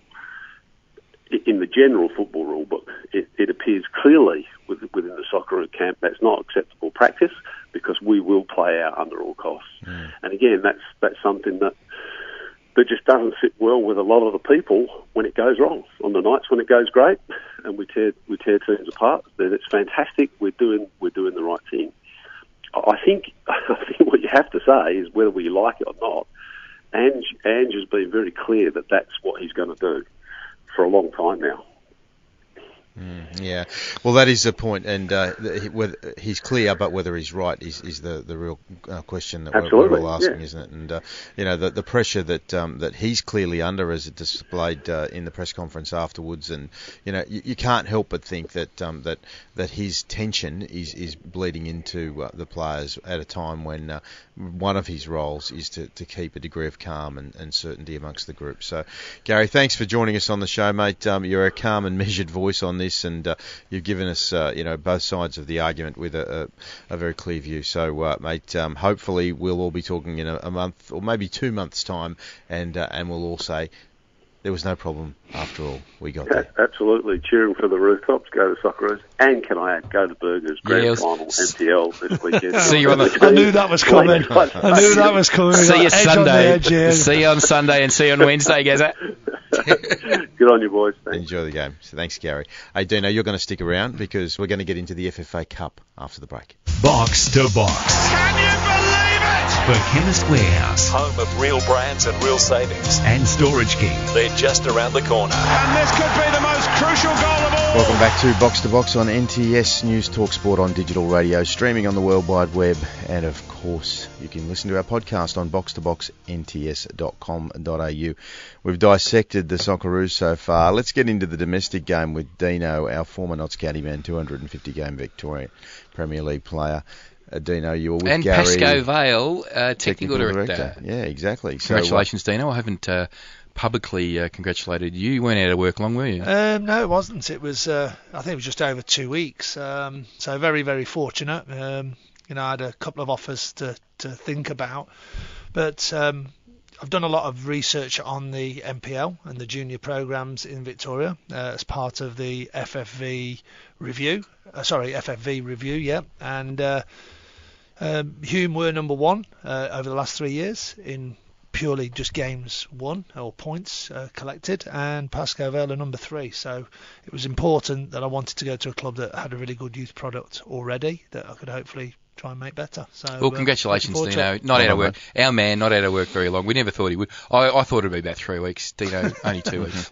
In the general football rule book, it, it appears clearly within the soccer camp that's not acceptable practice because we will play out under all costs. Mm. And again, that's that's something that that just doesn't sit well with a lot of the people when it goes wrong. On the nights when it goes great, and we tear we tear teams apart, then it's fantastic. We're doing we're doing the right thing. I think I think what you have to say is whether we like it or not. Ange Ange has been very clear that that's what he's going to do for a long time now. Mm, yeah, well, that is the point, and uh, whether he's clear, but whether he's right is, is the the real uh, question that we're, we're, all asking, yeah. isn't it? And uh, you know, the the pressure that um, that he's clearly under, as it displayed uh, in the press conference afterwards, and you know, you, you can't help but think that um, that that his tension is is bleeding into uh, the players at a time when uh, one of his roles is to, to keep a degree of calm and, and certainty amongst the group. So, Gary, thanks for joining us on the show, mate. Um, you're a calm and measured voice on this, and uh, you've given us, uh, you know, both sides of the argument with a, a, a very clear view. So, uh, mate, um, hopefully we'll all be talking in a, a, month or maybe two months' time, and uh, and we'll all say there was no problem after all. We got there. Absolutely. Cheering for the rooftops, go to Socceroos. And can I add, go to Burgers, Grand yes. Final, NPL this weekend. See you on the... I knew that was coming. I knew that was coming. See you Sunday. Edge, see you on Sunday and see you on Wednesday, Gazza. Good on you, boys. Thanks. Enjoy the game. So thanks, Gary. Hey, Dino, you're going to stick around because we're going to get into the FFA Cup after the break. Box to box. Can you believe it? For Chemist Warehouse. Home of real brands and real savings. And Storage King. They're just around the corner. And this could be the most crucial goal of all. Welcome back to Box to Box on NTS News Talk Sport on digital radio, streaming on the World Wide Web, and of course, you can listen to our podcast on box2boxnts.com.au. We've dissected the Socceroos so far. Let's get into the domestic game with Dino, our former Notts County man, 250 game Victorian Premier League player. Uh, Dino, you were with and Gary. Pascoe Vale, uh, technical, technical director. Yeah, exactly. So, Congratulations, Dino. I haven't uh, publicly uh, congratulated you. You weren't out of work long, were you? Um, no, it wasn't. It was, uh, I think it was just over two weeks. Um, so very, very fortunate. Um, you know, I had a couple of offers to, to think about, but um, I've done a lot of research on the NPL and the junior programs in Victoria uh, as part of the FFV review. Uh, sorry, FFV review, yeah, and uh, um, Hume were number one uh, over the last three years in purely just games won or points uh, collected, and Pascoe Vale are number three. So it was important that I wanted to go to a club that had a really good youth product already that I could hopefully try and make better. So well, uh, congratulations, looking forward Dino. Not out of done, work. Our man, not out of work very long. We never thought he would. I, I thought it'd be about three weeks. Dino, only two weeks.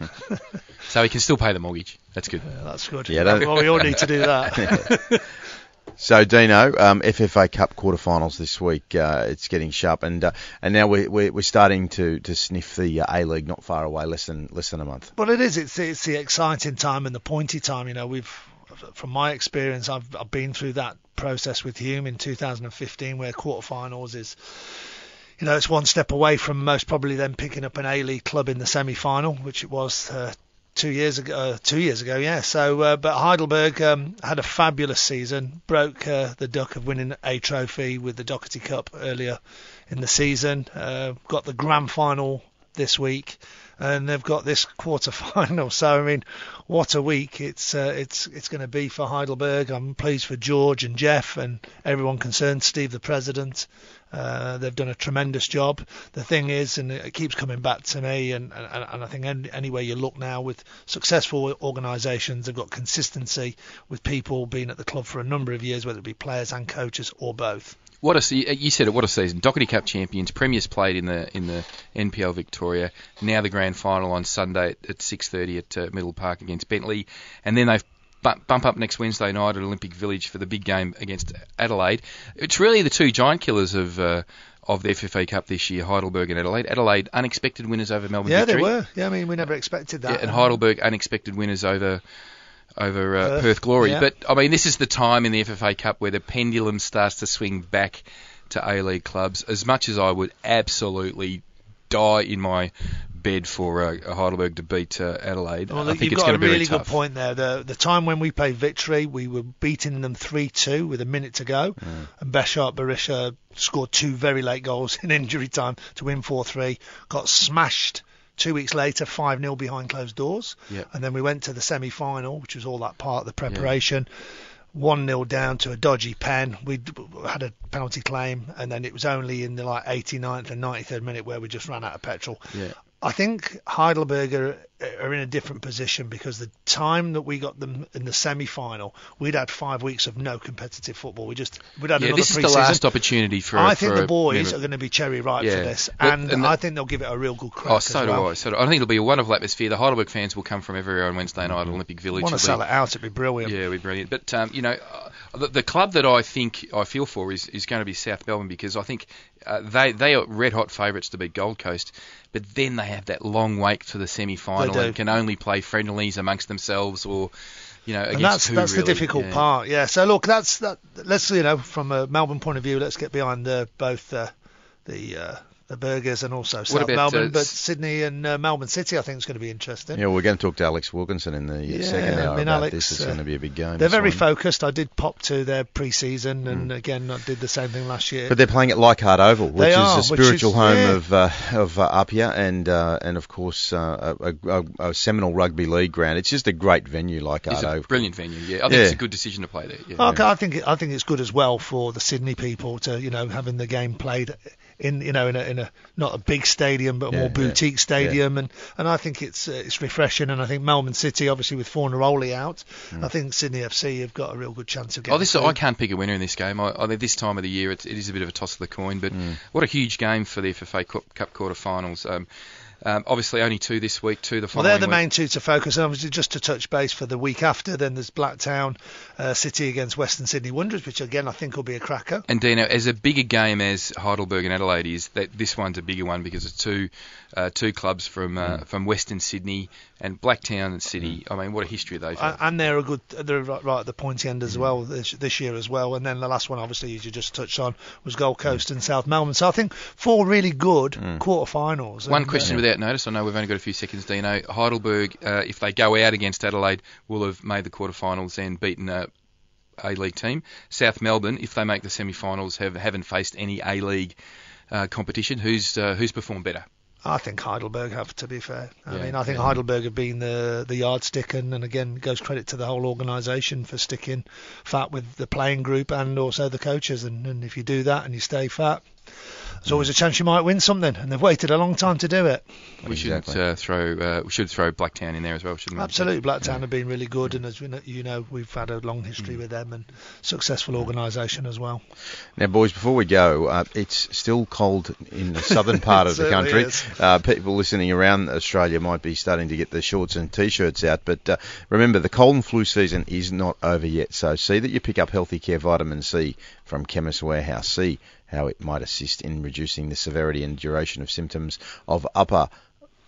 so he can still pay the mortgage. That's good. to it. Yeah, that's good. Yeah, that- well, we all need to do that. So Dino, um, FFA Cup quarterfinals this week. Uh, it's getting sharp, and uh, and now we're, we're we're starting to, to sniff the uh, A League not far away, less than less than a month. Well, it is. It's it's the exciting time and the pointy time. You know, we've from my experience, I've I've been through that process with Hume in 2015, where quarterfinals is. You know, it's one step away from most probably then picking up an A League club in the semi-final, which it was uh, two years ago. Uh, two years ago, yeah. So, uh, but Heidelberg um, had a fabulous season, broke uh, the duck of winning a trophy with the Dockerty Cup earlier in the season. Uh, got the grand final this week, and they've got this quarter final. So, I mean, what a week it's uh, it's it's going to be for Heidelberg. I'm pleased for George and Jeff and everyone concerned. Steve, the president. Uh, they've done a tremendous job. The thing is, and it keeps coming back to me, and, and, and I think any, anywhere you look now with successful organisations, they've got consistency with people being at the club for a number of years, whether it be players and coaches or both. What a you said it. What a season! Dockerty Cup champions, premiers played in the in the NPL Victoria. Now the grand final on Sunday at, at 6:30 at uh, Middle Park against Bentleigh, and then they've bump, bump up next Wednesday night at Olympic Village for the big game against Adelaide. It's really the two giant killers of. Uh, of the FFA Cup this year, Heidelberg and Adelaide. Adelaide unexpected winners over Melbourne Yeah, Victory. they were. Yeah, I mean, we never expected that. Yeah, and Heidelberg unexpected winners over over uh, Perth, Perth, Glory. yeah. But I mean, this is the time in the FFA Cup where the pendulum starts to swing back to A League clubs. As much as I would absolutely die in my bed for uh, Heidelberg to beat uh, Adelaide, Well, I think you've it's got a really good point there. The the time when we played Victory, we were beating them 3-2 with a minute to go, and Besart Berisha scored two very late goals in injury time to win 4-3. Got smashed two weeks later, 5-0 behind closed doors, Yep. and then we went to the semi-final, which was all that part of the preparation. 1 0 down to a dodgy pen. We had a penalty claim, and then it was only in the like 89th and 93rd minute where we just ran out of petrol. Yeah. I think Heidelberg are, are in a different position because the time that we got them in the semi-final, we'd had five weeks of no competitive football. We just we'd had Yeah, another this is the last opportunity for. I for think the boys member- are going to be cherry ripe Yeah. for this, But- and, and I think they'll give it a real good crack. Oh, so do well. I. So do I. I think it'll be a wonderful atmosphere. The Heidelberg fans will come from everywhere on Wednesday night at Olympic Village. Want to sell be- it out? It'd be brilliant. Yeah, it'll be brilliant. But um, you know, uh, the, the club that I think I feel for is, is going to be South Melbourne because I think uh, they they are red hot favourites to beat Gold Coast, but then they have that long wait to the semi final and can only play friendlies amongst themselves or. You know, and that's that's really? the difficult Yeah. part. Yeah. So look, that's that. Let's you know, from a Melbourne point of view, let's get behind the, both uh, the uh, the Burgers and also South about, Melbourne, uh, but Sydney and uh, Melbourne City, I think is going to be interesting. Yeah, we're going to talk to Alex Wilkinson in the Yeah, second I hour mean, about Alex, this. It's uh, going to be a big game. They're very one. focused. I did pop to their pre-season, Mm. and again, I did the same thing last year. But they're playing at Leichhardt Oval, which They is are, a spiritual is- home yeah. of uh, of uh, Apia and uh, and of course uh, a, a, a seminal rugby league ground. It's just a great venue, Leichhardt It's a Oval. brilliant venue. Yeah, I think Yeah. it's a good decision to play there. Yeah. Okay, I think I think it's good as well for the Sydney people to you know having the game played in you know in a, in a not a big stadium but a Yeah, more yeah, boutique stadium and and I think it's uh, it's refreshing and I think Melbourne City obviously with Fornaroli out I think Sydney FC have got a real good chance of getting Oh, this through. I can't pick a winner in this game. I, I think this time of the year, it's, it is a bit of a toss of the coin. But Mm. what a huge game for the FFA Cup, Cup quarter-finals. Um, um, obviously, only two this week, two the Well, they're the week. main two to focus on. Obviously, just to touch base for the week after, then there's Blacktown uh, City against Western Sydney Wanderers, which again I think will be a cracker. And Dino, as a bigger game as Heidelberg and Adelaide is, that this one's a bigger one because it's two uh, two clubs from uh, Mm. from Western Sydney and Blacktown and City. I mean, what a history they've had. and they're a good, they're right, at the pointy end as well this, this year as well. And then the last one, obviously, as you just touched on, was Gold Coast and South Melbourne. So I think four really good quarterfinals. One And, question without notice. I know we've only got a few seconds, Dino. Heidelberg, uh, if they go out against Adelaide, will have made the quarterfinals and beaten a A League team. South Melbourne, if they make the semi-finals, have haven't faced any A League uh, competition. Who's uh, who's performed better? I think Heidelberg have, to be fair. I Yeah, mean, I think yeah. Heidelberg have been the the yardstick, and, and again, goes credit to the whole organisation for sticking fat with the playing group and also the coaches. And, and if you do that and you stay fat, there's always a chance you might win something. And they've waited a long time to do it. We shouldn't uh, throw. Uh, we should throw Blacktown in there as well, shouldn't we? Absolutely, Blacktown have been really good, and as we know, you know, we've had a long history with them and successful organisation as well. Now, boys, before we go, uh, it's still cold in the southern part of the country. Uh, people listening around Australia might be starting to get the shorts and t-shirts out, but uh, remember, the cold and flu season is not over yet. So see that you pick up Healthy Care Vitamin C from Chemist Warehouse. See how it might assist in reducing the severity and duration of symptoms of upper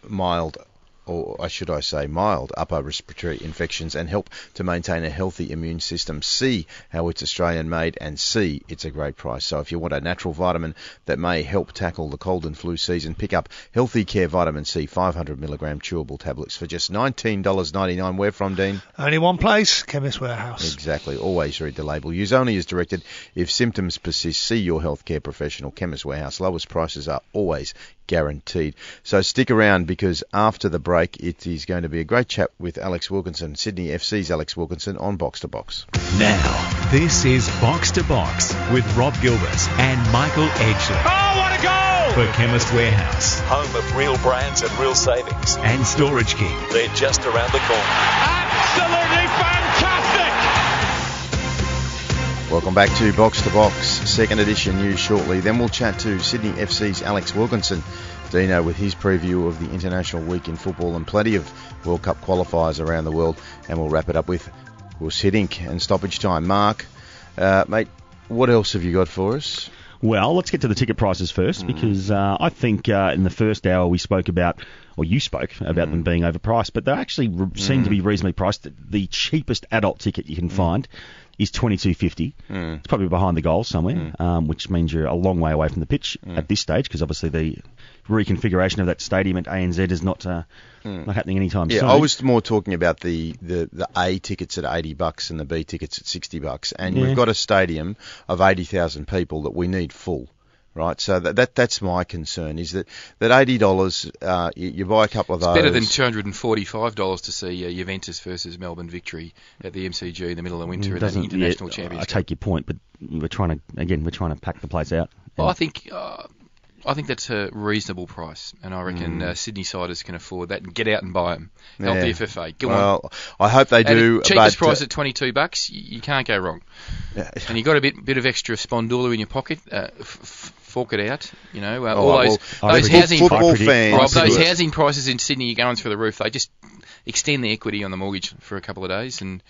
mild or should I say mild upper respiratory infections and help to maintain a healthy immune system. See how it's Australian made and see it's a great price. So if you want a natural vitamin that may help tackle the cold and flu season, pick up Healthy Care Vitamin C 500 milligram chewable tablets for just $19.99. Where from, Dean? Only one place, Chemist Warehouse. Exactly. Always read the label. Use only as directed. If symptoms persist, see your healthcare professional. Chemist Warehouse. Lowest prices are always guaranteed. So stick around because after the break, it is going to be a great chat with Alex Wilkinson, Sydney FC's Alex Wilkinson on Box to Box. Now, this is Box to Box with Rob Gilbert and Michael Edgley. Oh, what a goal! For Chemist Warehouse Home of real brands and real savings. and Storage King. They're just around the corner. Absolutely fantastic! Welcome back to Box to Box, second edition news shortly. Then we'll chat to Sydney FC's Alex Wilkinson. Dino with his preview of the International Week in Football and plenty of World Cup qualifiers around the world. And we'll wrap it up with Guus Hiddink and stoppage time. Mark, uh, mate, what else have you got for us? Well, let's get to the ticket prices first because uh, I think uh, in the first hour we spoke about, or you spoke about them being overpriced, but they actually re- seem to be reasonably priced. The cheapest adult ticket you can find is twenty two fifty. It's probably behind the goal somewhere, um, which means you're a long way away from the pitch at this stage because obviously the reconfiguration of that stadium at ANZ is not uh, not happening anytime soon. Yeah, soon. I was more talking about the, the, the A tickets at 80 bucks and the B tickets at 60 bucks. And Yeah. we've got a stadium of 80,000 people that we need full. Right, so that, that that's my concern is that that eighty dollars, uh, you, you buy a couple of It's those. better than two hundred and forty-five dollars to see uh, Juventus versus Melbourne victory at the MCG in the middle of winter in the international yeah, championship. I take your point, but we're trying to again we're trying to pack the place out. Well, I think uh, I think that's a reasonable price, and I reckon Mm. uh, Sydney siders can afford that and get out and buy them. Help Yeah. the FFA. Go on. well, I hope they do. the cheapest but, uh, price at twenty-two bucks, you, you can't go wrong. Yeah. And you got a bit bit of extra spondula in your pocket. Uh, f- fork it out. You know, uh, Oh, all those well, those housing football fans. Rob, those housing prices in Sydney are going through the roof. They just extend the equity on the mortgage for a couple of days and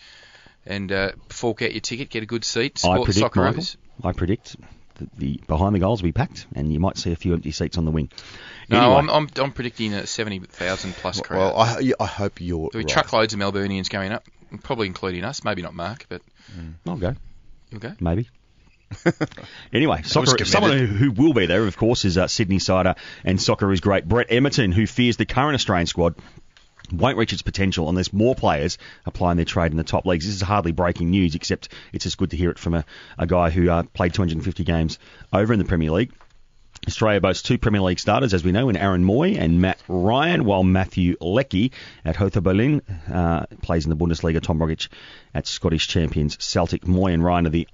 and uh, fork out your ticket, get a good seat, I support the predict, Michael, I predict that the behind the goals will be packed, and you might see a few empty seats on the wing. No, Anyway, I'm, I'm I'm predicting a seventy thousand plus crowd. well, I, I hope you're There'll be right. truckloads of Melburnians going up, probably including us. Maybe not Mark, but I'll go. you'll go. Maybe. anyway, soccer, someone who, will be there, of course, is uh, Sydney Cider and soccer is great. Brett Emerton, who fears the current Australian squad won't reach its potential unless more players applying their trade in the top leagues. This is hardly breaking news, except it's just good to hear it from a, a guy who uh, played 250 games over in the Premier League. Australia boasts two Premier League starters, as we know, in Aaron Mooy and Matt Ryan, while Matthew Leckie at Hertha Berlin uh, plays in the Bundesliga. Tom Rogic at Scottish champions Celtic. Moy and Ryan are the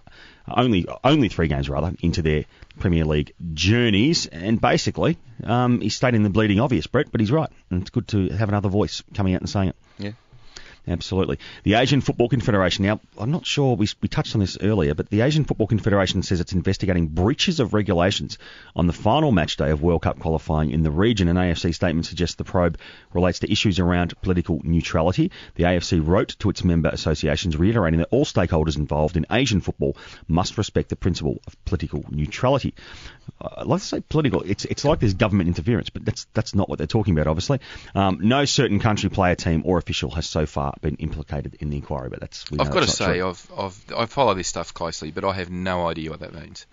only only three games rather into their Premier League journeys, and basically um, he's stating the bleeding obvious, Brett, but he's right, and it's good to have another voice coming out and saying it. Yeah. Absolutely. The Asian Football Confederation. Now, I'm not sure, we, we touched on this earlier, but the Asian Football Confederation says it's investigating breaches of regulations on the final match day of World Cup qualifying in the region. An AFC statement suggests the probe relates to issues around political neutrality. The AFC wrote to its member associations reiterating that all stakeholders involved in Asian football must respect the principle of political neutrality. Uh, to say political. It's it's like there's government interference, but that's that's not what they're talking about. Obviously, um, no certain country, player, team, or official has so far been implicated in the inquiry. But that's I've got to that's not say, true. I've, I've I follow this stuff closely, but I have no idea what that means.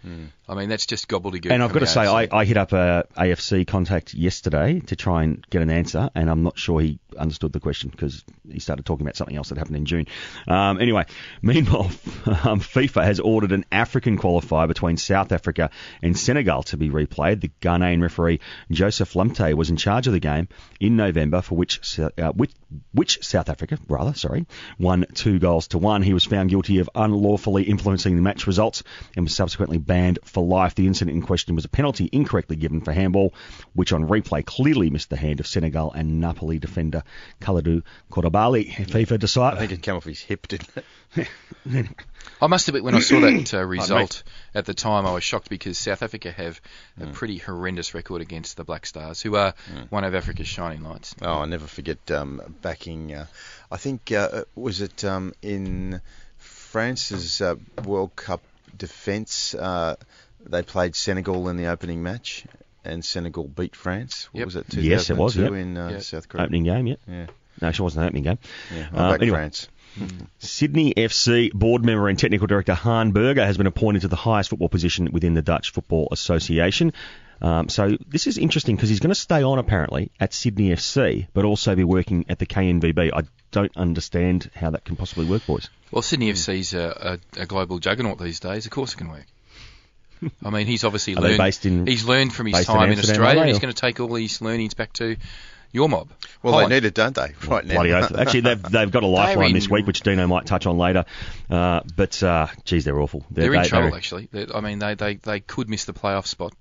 I mean, that's just gobbledygook. And I've got to say, I, I hit up a AFC contact yesterday to try and get an answer, and I'm not sure he understood the question because he started talking about something else that happened in June. Um, anyway, meanwhile, um, FIFA has ordered an African qualifier between South Africa and Senegal to be replayed. The Ghanaian referee Joseph Lamptey was in charge of the game in November, for which Sou- uh, which, which South Africa, rather, sorry, won two goals to one. He was found guilty of unlawfully influencing the match results and was subsequently banned for life. The incident in question was a penalty incorrectly given for handball, which on replay clearly missed the hand of Senegal and Napoli defender Kalidou Koulibaly. FIFA I decided. think it came off his hip, didn't it? I must admit, when I saw that uh, result at the time, I was shocked because South Africa have a pretty horrendous record against the Black Stars, who are one of Africa's shining lights. Oh, I'll never forget um, backing. Uh, I think uh, was it um, in France's uh, World Cup defence. Uh, they played Senegal in the opening match, and Senegal beat France. What Yep. was it? Yes, it was, 2002 yep. in uh, Yep. South Korea. Opening game, yeah. Yeah, No, actually, it wasn't an opening game. yeah. Uh, I anyway. France. Sydney FC board member and technical director Han Berger has been appointed to the highest football position within the Dutch Football Association. Um, so this is interesting because he's going to stay on apparently at Sydney FC, but also be working at the KNVB. I don't understand how that can possibly work, boys. Well, Sydney FC's a, a, a global juggernaut these days. Of course, it can work. I mean, he's obviously Are they learned. based in- he's learned from his based in time in, Australia, and he's going to take all these learnings back to your mob. Well, Holland. they need it, don't they? Right now. Bloody oath. Actually, they've, they've got a lifeline in- this week, which Dino might touch on later. Uh, but, uh, geez, they're awful. They're in they- trouble, they're- actually. They're, I mean, they, they, they could miss the playoff spot,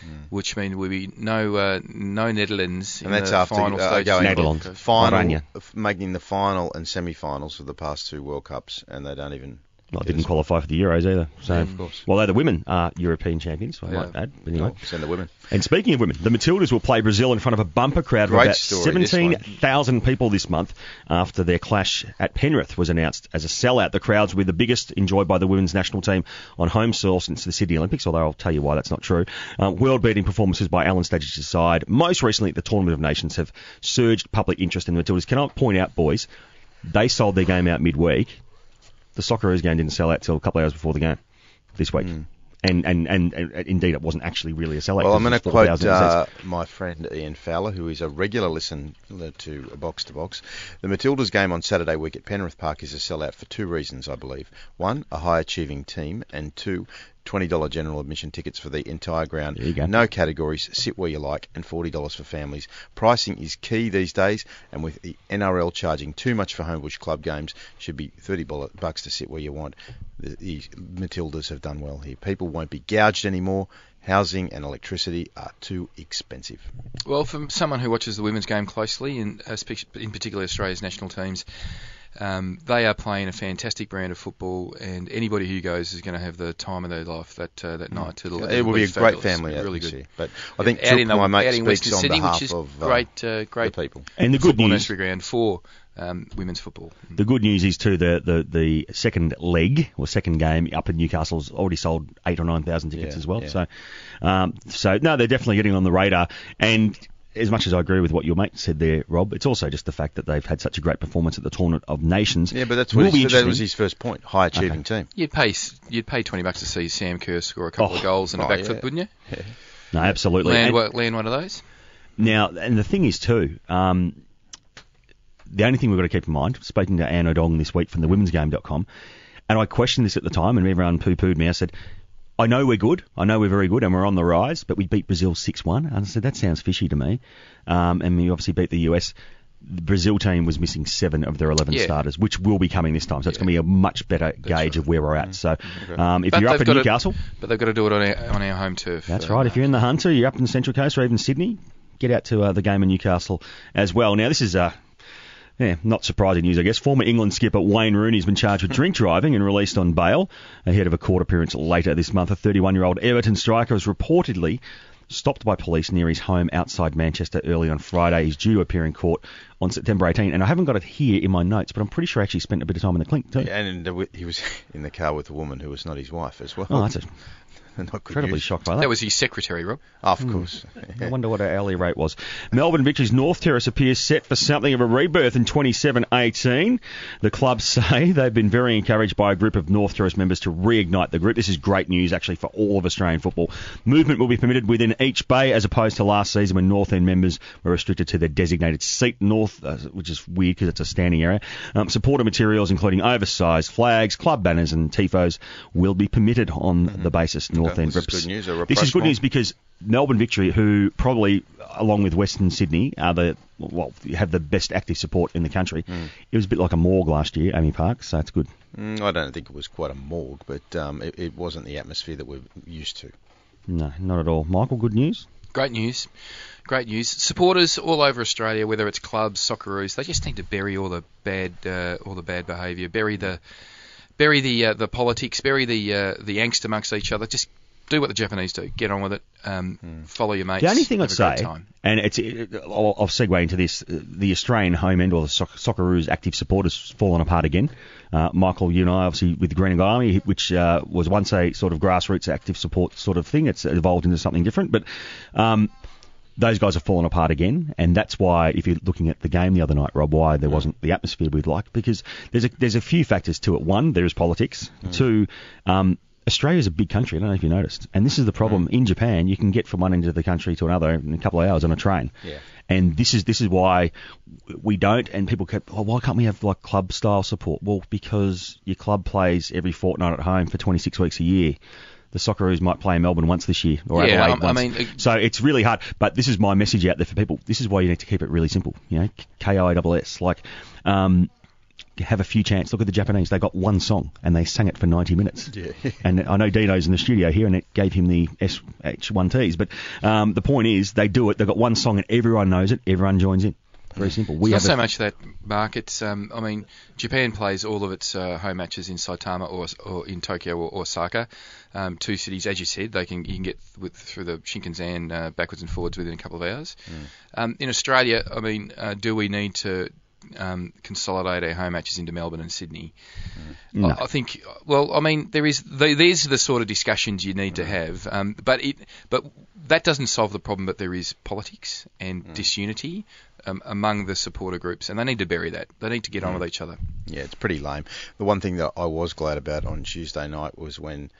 Hmm. which means we'll be no uh, no Netherlands and in that's the after final uh, stage. going Netherlands. final, Oranje. making the final and semi-finals for the past two World Cups, and they don't even Well, didn't qualify for the Euros either. So, Yeah, of course. Well, though the women are European champions, I might Yeah. add. But anyway. Send the women. And speaking of women, the Matildas will play Brazil in front of a bumper crowd of about story, this one. 17,000 people this month after their clash at Penrith was announced as a sellout. The crowds were the biggest enjoyed by the women's national team on home soil since the Sydney Olympics, although I'll tell you why that's not true. Uh, world-beating performances by Alen Stajcic's side. Most recently, at the Tournament of Nations have surged public interest in the Matildas. Can I point out, boys, they sold their game out midweek. The Socceroos game didn't sell out till a couple of hours before the game this week. And, and, and, and indeed, it wasn't actually really a sellout. Well, I'm going to 'cause it was quote uh, my friend Ian Fowler, who is a regular listener to Box to Box. The Matildas game on Saturday week at Penrith Park is a sellout for two reasons, I believe. One, a high achieving team, and two, $20 general admission tickets for the entire ground. There you go. No categories, sit where you like, and $40 for families. Pricing is key these days, and with the NRL charging too much for Homebush club games, should be 30 bu- bucks to sit where you want. The, the Matildas have done well here. People won't be gouged anymore. Housing and electricity are too expensive. Well, from someone who watches the women's game closely, and uh, in particular Australia's national teams, um, they are playing a fantastic brand of football, and anybody who goes is going to have the time of their life that uh, that night. It'll, it will be a it's great family It'll be really atmosphere. good. But I think out Chook, in the, my mate, out speaks Western on Sydney, behalf which is of uh, great, uh, great the people. And the good news- nursery ground for um, women's football. The good news is too the, the, the second leg or second game up in Newcastle's already sold eight or nine thousand tickets Yeah, as well. yeah. So, um, so no, they're definitely getting on the radar. And as much as I agree with what your mate said there, Rob, it's also just the fact that they've had such a great performance at the Tournament of Nations. Yeah, but that's Will what be he, that was his first point. High achieving team. You'd pay you'd pay twenty bucks to see Sam Kerr score a couple Oh, of goals and a oh, back yeah. wouldn't you? No, absolutely. Land, And- one- land one of those. Now, and the thing is too, um, the only thing we've got to keep in mind, speaking to Ann Odong this week from the women's women'sgame.com, and I questioned this at the time, and everyone poo-pooed me. I said, I know we're good, I know we're very good, and we're on the rise, but we beat Brazil 6-1. And I said, that sounds fishy to me. Um, and we obviously beat the US. The Brazil team was missing seven of their 11 Yeah. starters, which will be coming this time. So it's going to be a much better gauge of where we're at. So um, if But you're up at got to- Newcastle, but they've got to do it on our, on our home turf. that's Uh, right. If you're in the Hunter, you're up in the Central Coast or even Sydney, get out to uh, the game in Newcastle as well. Now, this is uh, yeah, not surprising news, I guess. Former England skipper Wayne Rooney has been charged with drink driving and released on bail ahead of a court appearance later this month. A 31-year-old Everton striker was reportedly stopped by police near his home outside Manchester early on Friday. He's due to appear in court on September 18, and I haven't got it here in my notes, but I'm pretty sure I actually spent a bit of time in the clink too. And uh, he was in the car with a woman who was not his wife as well. Oh, that's a incredibly news. shocked by that. That was his secretary, Rob. Oh, of course. I wonder what our hourly rate was. Melbourne Victory's North Terrace appears set for something of a rebirth in 27-18. The club say they've been very encouraged by a group of North Terrace members to reignite the group. This is great news, actually, for all of Australian football. Movement will be permitted within each bay, as opposed to last season when North End members were restricted to their designated seat north, uh, which is weird because it's a standing area. Um, supporter materials, including oversized flags, club banners, and tifos, will be permitted on the basis North Okay, End this is good news, This is good news because Melbourne Victory, who probably, along with Western Sydney, are the well have the best active support in the country. It was a bit like a morgue last year, AAMI Park, so it's good. Mm, I don't think it was quite a morgue, but um, it, it wasn't the atmosphere that we're used to. No, not at all. Michael, good news. Great news. Great news. Supporters all over Australia, whether it's clubs, Socceroos, they just need to bury all the bad, uh, all the bad behaviour, bury the, bury the uh, the politics, bury the uh, the angst amongst each other. Just do what the Japanese do. Get on with it. Um, Follow your mates. The only thing I'd say, time. and it's, it, I'll, I'll segue into this, the Australian home end or the Soc- Socceroos active support has fallen apart again. Uh, Michael, you and I, obviously, with the Green Army, which uh, was once a sort of grassroots active support sort of thing, it's evolved into something different. But um, those guys have fallen apart again, and that's why, if you're looking at the game the other night, Rob, why there mm. wasn't the atmosphere we'd like, because there's a there's a few factors to it. One, there is politics. Mm. Two, um, Australia's a big country. I don't know if you noticed, and this is the problem mm. in Japan. You can get from one end of the country to another in a couple of hours on a train. Yeah. And this is this is why we don't. And people kept, oh, why can't we have like club style support? Well, because your club plays every fortnight at home for 26 weeks a year. The Socceroos might play in Melbourne once this year, or Yeah, Adelaide I- I mean, it- so it's really hard. But this is my message out there for people. This is why you need to keep it really simple. You know, K I S S. Like, um, have a few chants. Look at the Japanese. They got one song and they sang it for 90 minutes. Yeah. and I know Dino's in the studio here, and it gave him the SH1Ts. But um, the point is, they do it. They've got one song and everyone knows it. Everyone joins in. Very simple. We it's have not so much that, Mark. It's, um, I mean, Japan plays all of its uh, home matches in Saitama or, or in Tokyo or Osaka. Um, two cities, as you said, they can you can get with, through the Shinkansen uh, backwards and forwards within a couple of hours. Um, in Australia, I mean, uh, do we need to um, consolidate our home matches into Melbourne and Sydney? No. I, I think. Well, I mean, there is. The, these are the sort of discussions you need to have. Um, but it. But that doesn't solve the problem. That there is politics and disunity um, among the supporter groups, and they need to bury that. They need to get on with each other. Yeah, it's pretty lame. The one thing that I was glad about on Tuesday night was when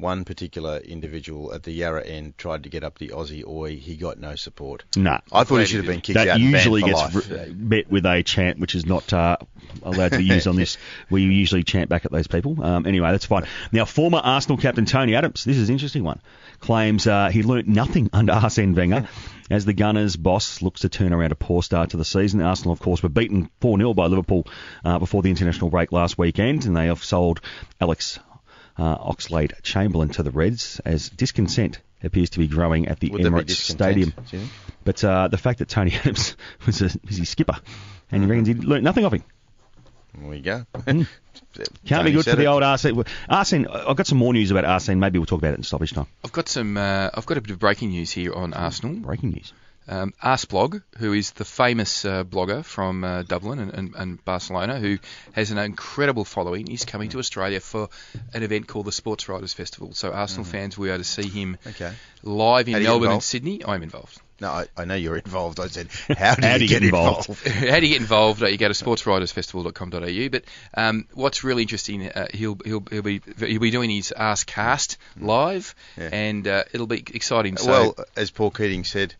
one particular individual at the Yarra end tried to get up the Aussie Oi. He got no support. No. I thought he should have been kicked that out. and banned usually for gets life. r- met with a chant, which is not uh, allowed to be used on this. We usually chant back at those people. Um, anyway, that's fine. Now, former Arsenal captain Tony Adams, this is an interesting one, claims uh, he learnt nothing under Arsene Wenger. As the Gunners' boss looks to turn around a poor start to the season, Arsenal, of course, were beaten 4 0 by Liverpool uh, before the international break last weekend, and they have sold Alex uh, Oxlade Chamberlain to the Reds as discontent appears to be growing at the Would Emirates Stadium. do you think? But uh, the fact that Tony Adams was, a, was his skipper, and he reckons he learnt nothing of him. There we go. Can't Tony be good for the it. old Arsene. Arsene, I've got some more news about Arsene. Maybe we'll talk about it in stoppage time. I've got some. Uh, I've got a bit of breaking news here on Arsenal. Breaking news. Um, Arsblog, who is the famous uh, blogger from uh, Dublin and, and, and Barcelona, who has an incredible following, is coming to Australia for an event called the Sports Writers Festival. So Arsenal fans will be able to see him Okay. live in How do Melbourne and? Sydney. I'm involved. No, I, I know you're involved. I said, how do How you, do you get get involved? involved? How do you get involved? Uh, you go to sportswritersfestival.com.au. But um, what's really interesting, uh, he'll he'll he'll be he'll be doing his Arsecast live, Yeah. and uh, it'll be exciting. So, well, as Paul Keating said,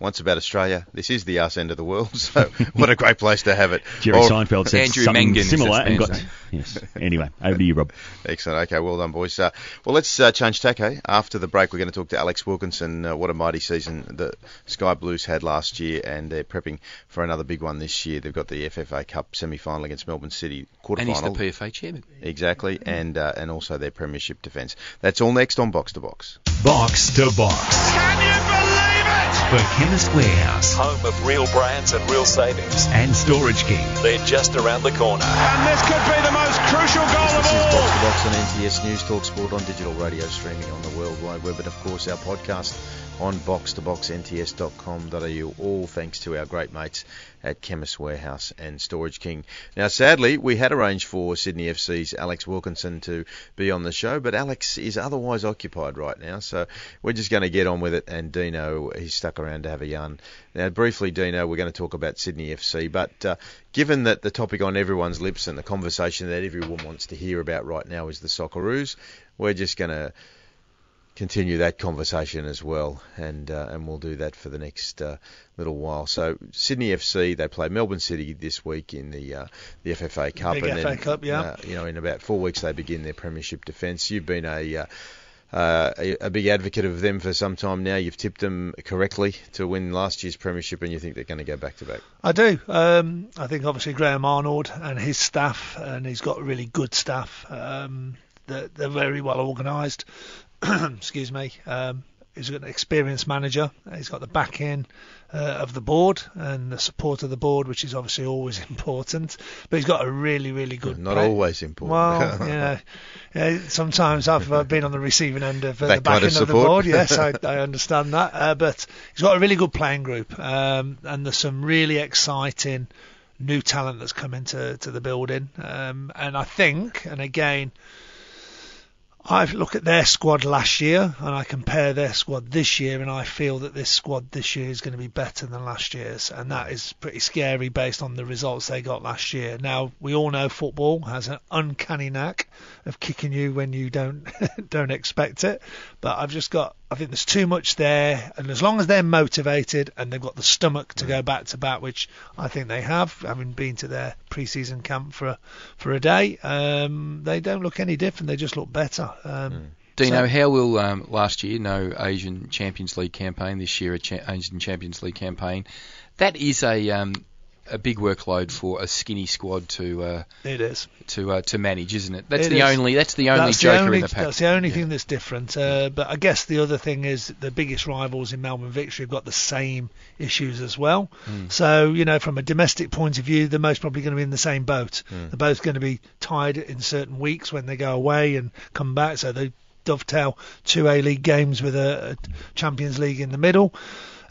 once about Australia, this is the arse end of the world. So what a great place to have it. Jerry Or- Seinfeld said Andrew something Mangan similar and got. name. Yes. Anyway, over to you, Rob. Excellent. Okay, well done, boys. Uh, well, let's uh, change tack. eh? After the break, we're going to talk to Alex Wilkinson. Uh, what a mighty season the Sky Blues had last year, and they're prepping for another big one this year. They've got the FFA Cup semi-final against Melbourne City quarter-final. and he's the PFA chairman. Exactly, and uh, and also their premiership defence. That's all next on Box to Box. Box to Box. Can you believe it? For Chemist Warehouse Home of real brands and real savings. and Storage King. They're just around the corner. And this could be the most crucial goal of all. This is. Box to Box on NTS News Talk Sport on digital radio streaming on the World Wide Web, and of course our podcast on box2boxnts.com.au. All thanks to our great mates at Chemist Warehouse and Storage King. Now, sadly, we had arranged for Sydney FC's Alex Wilkinson to be on the show, but Alex is otherwise occupied right now, so we're just going to get on with it. And Dino, he's stuck around to have a yarn. Now, briefly, Dino, we're going to talk about Sydney FC, but uh, given that the topic on everyone's lips and the conversation that everyone wants to hear about right now is the Socceroos, we're just going to continue that conversation as well, and uh, and we'll do that for the next uh, little while. So Sydney FC they play Melbourne City this week in the uh, the FFA Cup, Big and FA then Cup, yeah. uh, you know in about four weeks they begin their premiership defence. You've been a uh, uh, a, a big advocate of them for some time now. You've tipped them correctly to win last year's premiership, and you think they're going to go back to back. I do. Um, I think obviously Graham Arnold and his staff, and he's got really good staff. Um, they're, they're very well organised. Excuse me. Um, he's got an experienced manager. He's got the backing uh, of the board and the support of the board, which is obviously always important. But he's got a really, really good. Not play- always important. Well, you know, yeah, sometimes I've uh, been on the receiving end of uh, the back end of of, the board. Yes, I, I understand that. Uh, but he's got a really good playing group, um, and there's some really exciting new talent that's come into to the building. Um, and I think, and again, I've looked at their squad last year and I compare their squad this year, and I feel that this squad this year is going to be better than last year's, and that is pretty scary based on the results they got last year. Now we all know football has an uncanny knack of kicking you when you don't don't expect it, but I've just got I think there's too much there, and as long as they're motivated and they've got the stomach to go back to back, which I think they have, having been to their pre-season camp for a, for a day, um, they don't look any different. They just look better. Um, Dino, So- how will um, last year no Asian Champions League campaign, this year a cha- Asian Champions League campaign? That is a um, a big workload for a skinny squad to uh, It is. to uh, to manage, isn't it? That's It the is. only that's the only That's joker the only, in the pack. That's the only thing that's different. Uh, but I guess the other thing is the biggest rivals in Melbourne Victory have got the same issues as well. Mm. So you know, from a domestic point of view, they're most probably going to be in the same boat. Mm. They're both going to be tied in certain weeks when they go away and come back. So they dovetail two A League games with a, a Champions League in the middle.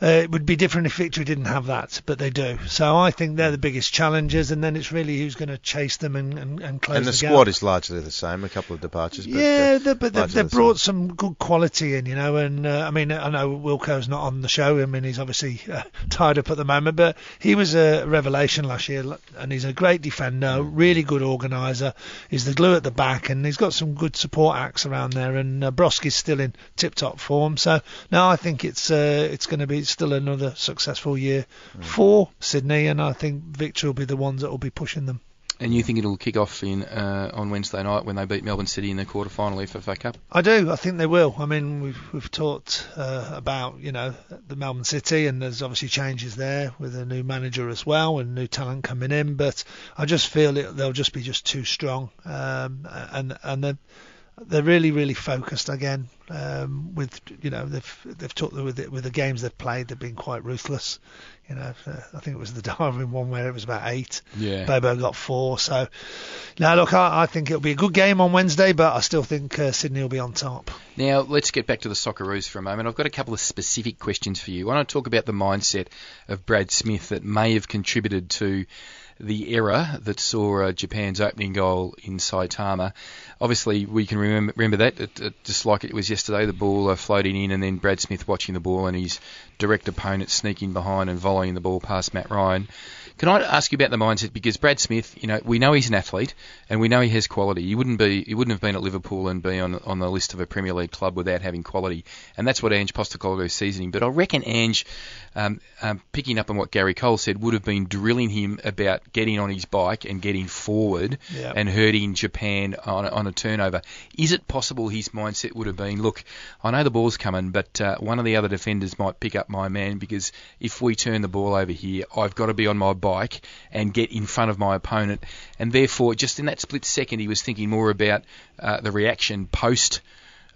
Uh, it would be different if Victory didn't have that, but they do. So I think they're the biggest challenges, and then it's really who's going to chase them and, and, and close and the the squad gap. is largely the same. A couple of departures. But, Yeah, uh, they, but they've, they've the brought some good quality in, you know. And uh, I mean, I know Wilco's not on the show. I mean, he's obviously uh, tied up at the moment, but he was a revelation last year, and he's a great defender, really good organiser. He's the glue at the back, and he's got some good support acts around there. And uh, Brosque's still in tip-top form, so now I think it's uh, it's going to be still another successful year for Sydney, and I think Victory will be the ones that will be pushing them. And you think it'll kick off in uh, on Wednesday night when they beat Melbourne City in the quarter-final FFA Cup? I do. I think they will. I mean, we've we've talked uh, about you know the Melbourne City, and there's obviously changes there with a new manager as well and new talent coming in. But I just feel it, they'll just be just too strong, um, and and they're, they're really really focused again. Um, with you know they've they've talked with the, with the games they've played, they've been quite ruthless. You know, uh, I think it was the Darwin one where it was about eight. Yeah. Bobo got four. So, now look, I, I think it'll be a good game on Wednesday, but I still think uh, Sydney will be on top. Now, let's get back to the Socceroos for a moment. I've got a couple of specific questions for you. I want to talk about the mindset of Brad Smith that may have contributed to the error that saw uh, Japan's opening goal in Saitama. Obviously, we can remember, remember that, it, it, just like it was yesterday, the ball uh, floating in and then Brad Smith watching the ball and his direct opponent sneaking behind and volleying the ball past Matt Ryan. Can I ask you about the mindset? Because Brad Smith, you know, we know he's an athlete and we know he has quality. He wouldn't be, he wouldn't have been at Liverpool and be on on the list of a Premier League club without having quality, and that's what Ange Postecoglou sees in him. But I reckon Ange, um, um, picking up on what Gary Cole said, would have been drilling him about getting on his bike and getting forward Yeah. and hurting Japan on a, on a turnover. Is it possible his mindset would have been, look, I know the ball's coming, but uh, one of the other defenders might pick up my man because if we turn the ball over here, I've got to be on my bike and get in front of my opponent, and therefore, just in that split second, he was thinking more about uh, the reaction post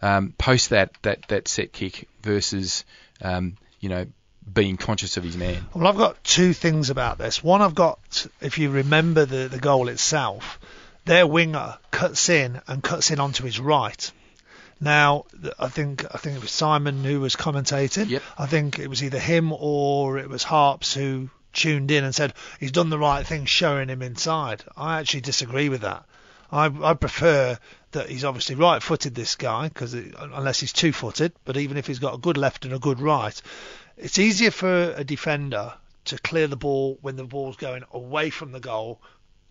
um, post that, that, that set kick versus um, you know being conscious of his man. Well, I've got two things about this. One, I've got, if you remember the, the goal itself, their winger cuts in and cuts in onto his right. Now, I think I think it was Simon who was commentating. Yep. I think it was either him or it was Harps who tuned in and said he's done the right thing, showing him inside. I actually disagree with that. I, I prefer that he's obviously right-footed, this guy, because unless he's two-footed, but even if he's got a good left and a good right, it's easier for a defender to clear the ball when the ball's going away from the goal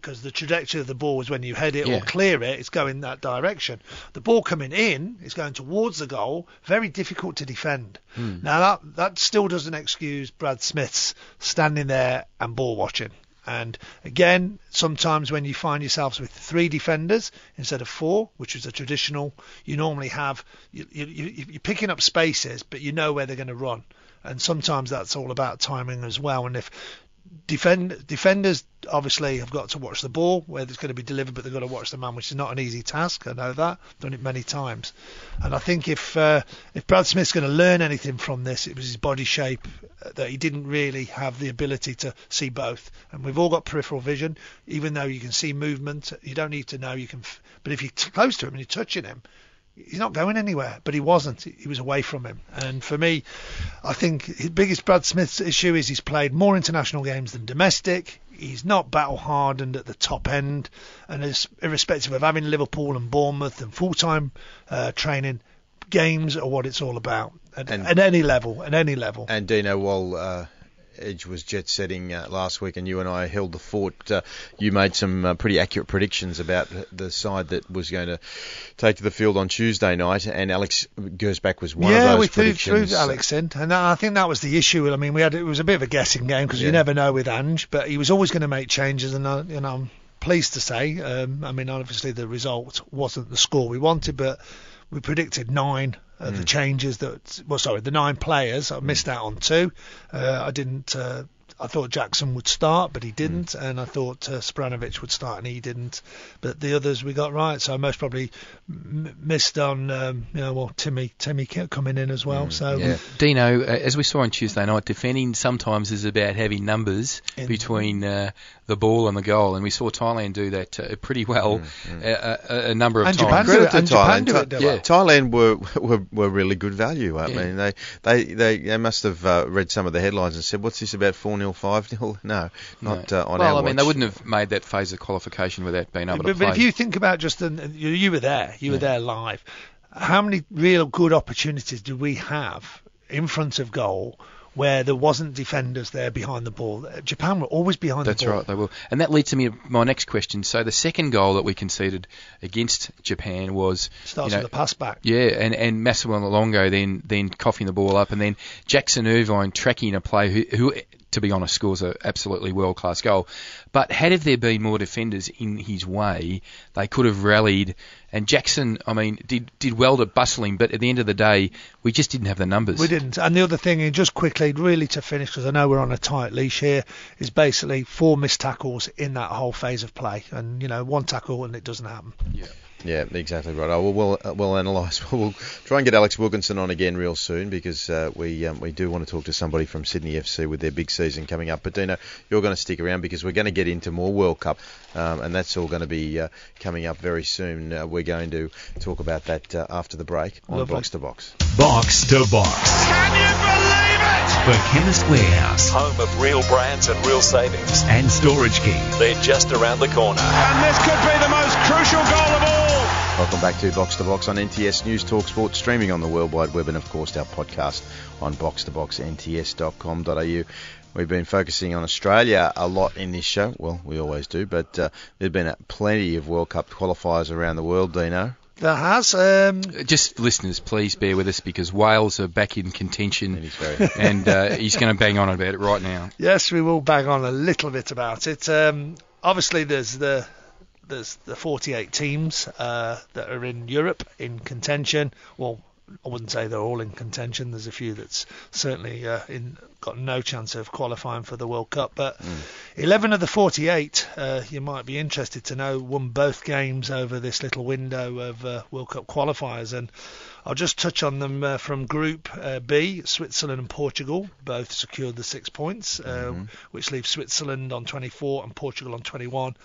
because the trajectory of the ball is when you head it Yeah. or clear it, it's going that direction. The ball coming in is going towards the goal, very difficult to defend. Hmm. Now that that still doesn't excuse Brad Smith's standing there and ball watching. And again, sometimes when you find yourselves with three defenders instead of four, which is a traditional, you normally have you, you, you, you're picking up spaces, but you know where they're going to run. And sometimes that's all about timing as well. And if defend defenders obviously have got to watch the ball where it's going to be delivered, but they've got to watch the man, which is not an easy task. I know that. Done it many times. And I think if uh, if Brad Smith's going to learn anything from this, it was his body shape uh, that he didn't really have the ability to see both. And we've all got peripheral vision, even though you can see movement. You don't need to know you can. But if you're close to him and you're touching him, he's not going anywhere. But he wasn't. He was away from him. And for me, I think his biggest Brad Smith's issue is he's played more international games than domestic. He's not battle hardened at the top end, and is irrespective of having Liverpool and Bournemouth and full time uh, training, games are what it's all about at, And- at any level. At any level. And Dino, while uh, Edge was jet setting uh, last week, and you and I held the fort, uh, you made some uh, pretty accurate predictions about the side that was going to take to the field on Tuesday night, and Alex Gersbach was one yeah, of those we threw, predictions. threw Alex in, and I think that was the issue. I mean, we had it was a bit of a guessing game because Yeah. you never know with Ange, but he was always going to make changes, and I, you know, I'm pleased to say. Um, I mean, obviously the result wasn't the score we wanted, but we predicted nine Mm. the changes that. Well, sorry, the nine players. I missed out on two. Uh, I didn't. I thought Jackson would start, but he didn't, and I thought uh, Spiranovic would start, and he didn't. But the others we got right, so I most probably m- missed on, um, you know, well, Timmy Timmy kept coming in as well. So Yeah. Dino, uh, as we saw on Tuesday night, defending sometimes is about having numbers In- between uh, the ball and the goal, and we saw Thailand do that uh, pretty well Mm, A, a, a number of And times. Japan Credit it- to and Japan Thailand. do it, Tha- do it. Thailand were, were were really good value. I Yeah. mean, they, they they they must have uh, read some of the headlines and said, "What's this about four 0 five 0 No, not uh, on well, our Well, I mean, they wouldn't have made that phase of qualification without being able to But, play. but if you think about just the, you, you were there, you were there live. How many real good opportunities do we have in front of goal where there wasn't defenders there behind the ball? Japan were always behind That's the ball. That's right, they will. And that leads to me my next question. So the second goal that we conceded against Japan was Starts you know, with a pass back. Yeah, and and Massimo Luongo then then coughing the ball up, and then Jackson Irvine tracking a play who, who to be honest, scores an absolutely world class goal. But had there been more defenders in his way, they could have rallied. And Jackson, I mean, did did well to bustle him, but at the end of the day, we just didn't have the numbers. We didn't. And the other thing, and just quickly, really to finish, because I know we're on a tight leash here, is basically four missed tackles in that whole phase of play. And, you know, one tackle and it doesn't happen. Yeah. Yeah, exactly right. I will we'll, uh, we'll analyse. We'll try and get Alex Wilkinson on again real soon because uh, we um, we do want to talk to somebody from Sydney FC with their big season coming up. But Dino, you're going to stick around because we're going to get into more World Cup, um, and that's all going to be uh, coming up very soon. Uh, we're going to talk about that uh, after the break on Lovely. Box to Box. Box to Box. Can you believe it? The Chemist Warehouse Home of real brands and real savings. and Storage King. They're just around the corner. And this could be the most crucial goal of all. Welcome back to Box to Box on NTS News Talk Sport, streaming on the World Wide Web and, of course, our podcast on box2boxnts.com.au. We've been focusing on Australia a lot in this show. Well, we always do, but uh, there have been uh, plenty of World Cup qualifiers around the world, Dino. There has. Um, Just listeners, please bear with us because Wales are back in contention, And he's very- and uh, he's going to bang on about it right now. Yes, we will bang on a little bit about it. Um, obviously, there's the there's the 48 teams uh, that are in Europe in contention. Well, I wouldn't say they're all in contention. There's a few that's certainly uh, in got no chance of qualifying for the World Cup. But 11 of the 48, uh, you might be interested to know, won both games over this little window of uh, World Cup qualifiers. And I'll just touch on them uh, from Group uh, B. Switzerland and Portugal both secured the six points, uh, which leaves Switzerland on 24 and Portugal on 21.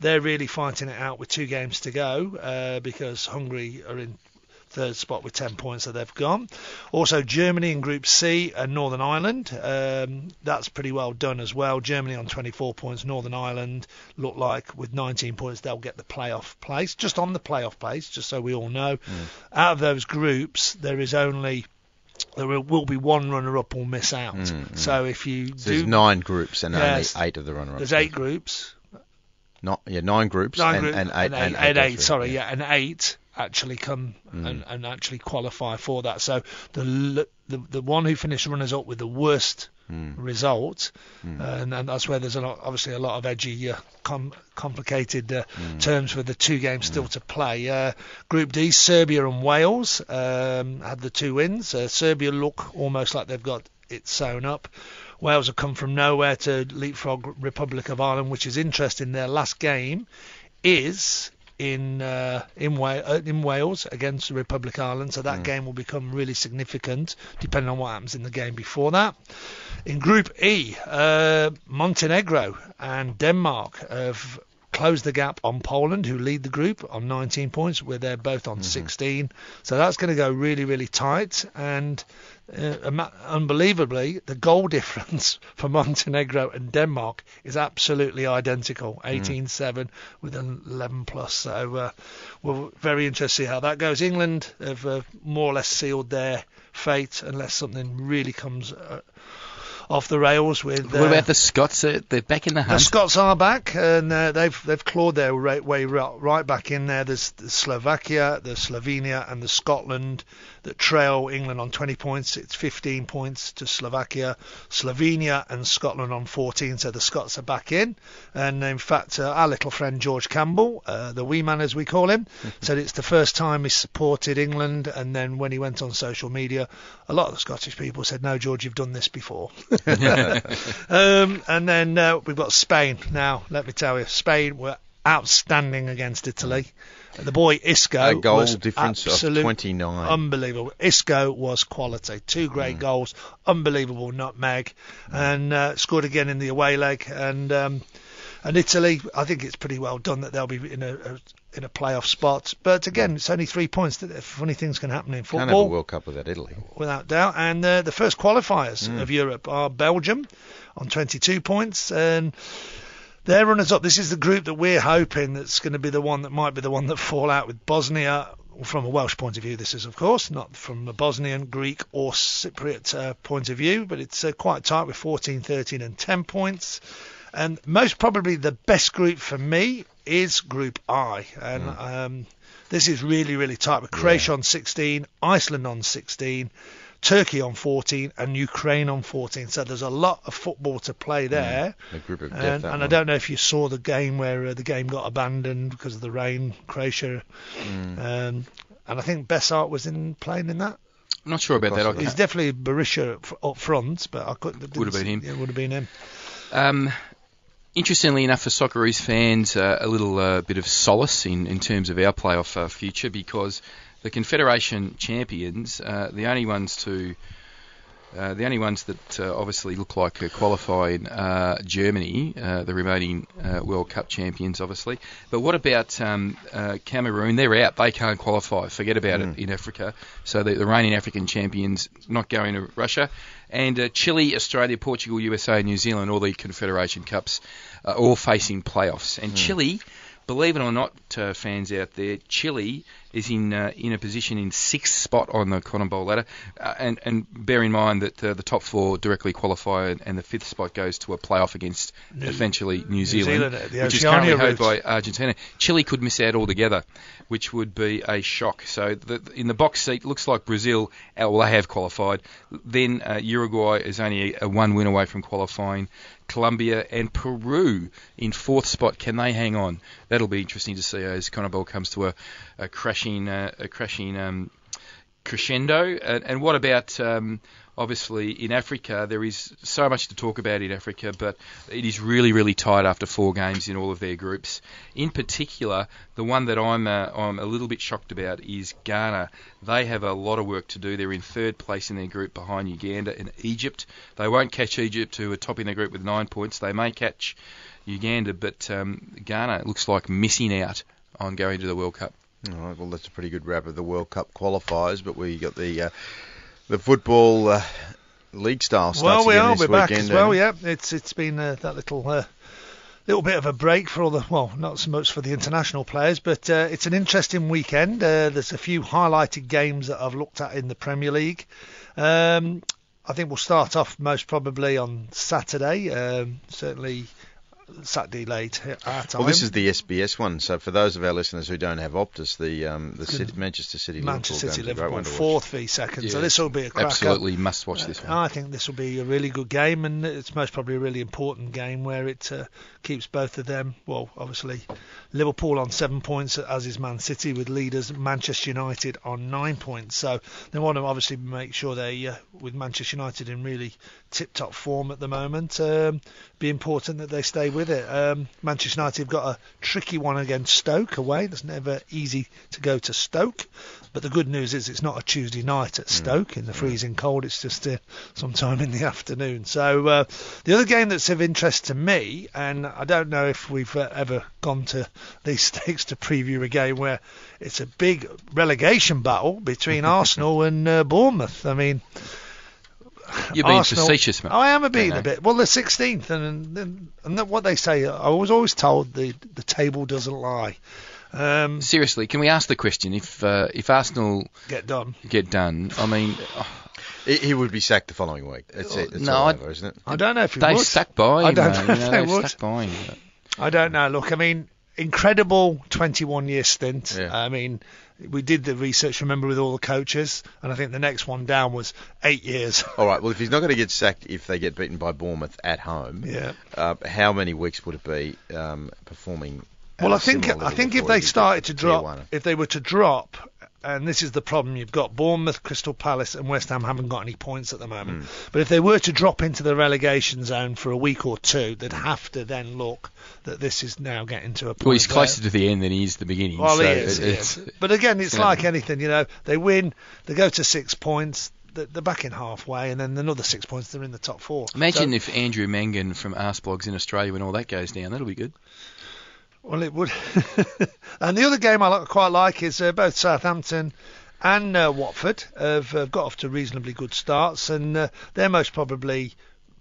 They're really fighting it out with two games to go uh, because Hungary are in third spot with 10 points, so they've gone. Also, Germany in Group C and Northern Ireland. Um, that's pretty well done as well. Germany on 24 points. Northern Ireland look like with 19 points they'll get the playoff place, just on the playoff place, just so we all know. Out of those groups, there is only there will, be one runner-up will miss out. So if you So do, there's nine groups and Yes. only eight of the runner-ups. there's eight groups. Not, yeah, nine groups Nine and, group- and eight. and eight, and and go eight, sorry, yeah. and eight actually come and, and actually qualify for that. So the the the one who finished runners up with the worst result, uh, and, and that's where there's a lot, obviously a lot of edgy, uh, com- complicated uh, terms with the two games still to play. Uh, Group D, Serbia and Wales um, had the two wins. Uh, Serbia look almost like they've got it sewn up. Wales have come from nowhere to leapfrog Republic of Ireland, which is interesting. Their last game is in uh, in, Wa- uh, in Wales against the Republic of Ireland, so that game will become really significant depending on what happens in the game before that. In Group E, uh, Montenegro and Denmark have closed the gap on Poland, who lead the group on 19 points, where they're both on 16. So that's going to go really, really tight. And uh, unbelievably, the goal difference for Montenegro and Denmark is absolutely identical 18 7 with an 11 plus. So uh, we're very interested to see how that goes. England have uh, more or less sealed their fate unless something really comes. Uh, off the rails with What uh, about the Scots? Uh, they're back in the hunt. the. Scots are back, and uh, they've they've clawed their right, way right, right back in there. There's the Slovakia, the Slovenia, and the Scotland that trail England on 20 points. It's 15 points to Slovakia, Slovenia, and Scotland on 14. So the Scots are back in. And in fact, uh, our little friend George Campbell, uh, the wee man as we call him, said it's the first time he supported England. And then when he went on social media, a lot of the Scottish people said, "No, George, you've done this before." um, and then uh, we've got Spain. Now, let me tell you, Spain were outstanding against Italy. The boy Isco A goal was difference of absolute 29. unbelievable. Isco was quality. Two great goals, unbelievable nutmeg, and uh, scored again in the away leg. And um, and Italy, I think it's pretty well done that they'll be in a, a in a playoff spot. But again, it's only three points. That funny things can happen in Can't have a football World Cup without Italy. without doubt. And uh, the first qualifiers of Europe are Belgium on 22 points, and their runners up. This is the group that we're hoping that's going to be the one that might be the one that fall out with Bosnia. From a Welsh point of view, this is of course not from a Bosnian, Greek, or Cypriot uh, point of view, but it's uh, quite tight with 14, 13, and 10 points. And most probably the best group for me is Group I, and um, this is really, really tight with Croatia on 16, Iceland on 16, Turkey on 14, and Ukraine on 14. So there's a lot of football to play there. A group of death. And, I don't know if you saw the game where uh, the game got abandoned because of the rain, Croatia. Mm. Um, and I think Besart was in playing in that. I'm not sure about that. He's definitely Berisha up, front, but I couldn't. Would have been him. Yeah, would have been him. Um, interestingly enough, for Socceroos fans, uh, a little uh, bit of solace in, in terms of our playoff uh, future because the Confederation champions, uh, the only ones to uh, the only ones that uh, obviously look like uh, qualifying are Germany, uh, the remaining uh, World Cup champions, obviously. But what about um, uh, Cameroon? They're out. They can't qualify. Forget about it in Africa. So the, the reigning African champions not going to Russia. And uh, Chile, Australia, Portugal, USA, New Zealand, all the Confederation Cups are all facing playoffs. And Chile, believe it or not, uh, fans out there, Chile is in uh, in a position in sixth spot on the Conmebol ladder, uh, and and bear in mind that uh, the top four directly qualify, and, and the fifth spot goes to a playoff against eventually New, Zealand at the which is currently held by Argentina. Chile could miss out altogether, which would be a shock. So the, in the box seat, looks like Brazil, uh, well, they have qualified. Then uh, Uruguay is only a, a one win away from qualifying. Colombia and Peru in fourth spot. Can they hang on? That'll be interesting to see as Conmebol comes to a, a crashing, uh, a crashing um, crescendo. And, and what about um, obviously in Africa? There is so much to talk about in Africa, but it is really, really tight after four games in all of their groups. In particular, the one that I'm uh, I'm a little bit shocked about is Ghana. They have a lot of work to do. They're in third place in their group behind Uganda and Egypt. They won't catch Egypt, who are topping their group with nine points. They may catch Uganda, but um, Ghana looks like missing out on going to the World Cup. All right, well, that's a pretty good wrap of the World Cup qualifiers, but we got the uh, the football uh, league style starts Well, we are. We're back as well. Yeah, it's it's been uh, that little uh, little bit of a break for all the well, not so much for the international players, but uh, it's an interesting weekend. Uh, there's a few highlighted games that I've looked at in the Premier League. Um, I think we'll start off most probably on Saturday. Um, certainly Saturday late our time. Well, this is the SBS one. So for those of our listeners who don't have Optus, the um, the City, Manchester City Manchester City Liverpool, game's a great Liverpool one to watch. fourth v second. So this will be a cracker. Absolutely must watch this one. I think this will be a really good game, and it's most probably a really important game where it uh, keeps both of them. Well, obviously, Liverpool on seven points, as is Man City, with leaders Manchester United on nine points. So they want to obviously make sure they, uh, with Manchester United in really tip-top form at the moment, um, be important that they stay with it. Um, Manchester United have got a tricky one against Stoke away. It's never easy to go to Stoke. But the good news is it's not a Tuesday night at Stoke in the freezing cold. It's just uh, sometime in the afternoon. So uh, the other game that's of interest to me, and I don't know if we've uh, ever gone to these stakes to preview a game where it's a big relegation battle between Arsenal and uh, Bournemouth. I mean, You're being Arsenal- facetious, mate. I am a bit, a bit. Well, they're 16th, and and, and that- what they say, I was always told the the table doesn't lie. Um, Seriously, can we ask the question if uh, if Arsenal get done. get done? I mean, oh, He, he would be sacked the following week. That's it. It's No, all I- over, isn't it? I don't know if he they've would. stuck by him. I don't though, know you if know, they they've would. stuck by him. I don't know. Look, I mean, incredible 21 year stint. Yeah. I mean, we did the research, remember, with all the coaches, and I think the next one down was eight years. All right. Well, if he's not going to get sacked if they get beaten by Bournemouth at home, Yeah. uh, how many weeks would it be um, performing? Well, I think I think if they started to drop, if they were to drop and this is the problem you've got Bournemouth, Crystal Palace, and West Ham haven't got any points at the moment. Hmm. But if they were to drop into the relegation zone for a week or two, they'd have to then look that this is now getting to a point. Well, he's where- closer to the end than he is the beginning. well, so he is, it's, is. But again, it's know, like anything, you know. They win, they go to six points, they're they're back in halfway, and then another six points, they're in the top four. Imagine So- if Andrew Mangan from Arsblogs in Australia, when all that goes down, that'll be good. Well, it would. and the other game I quite like is uh, both Southampton and uh, Watford have uh, got off to reasonably good starts, and uh, they're most probably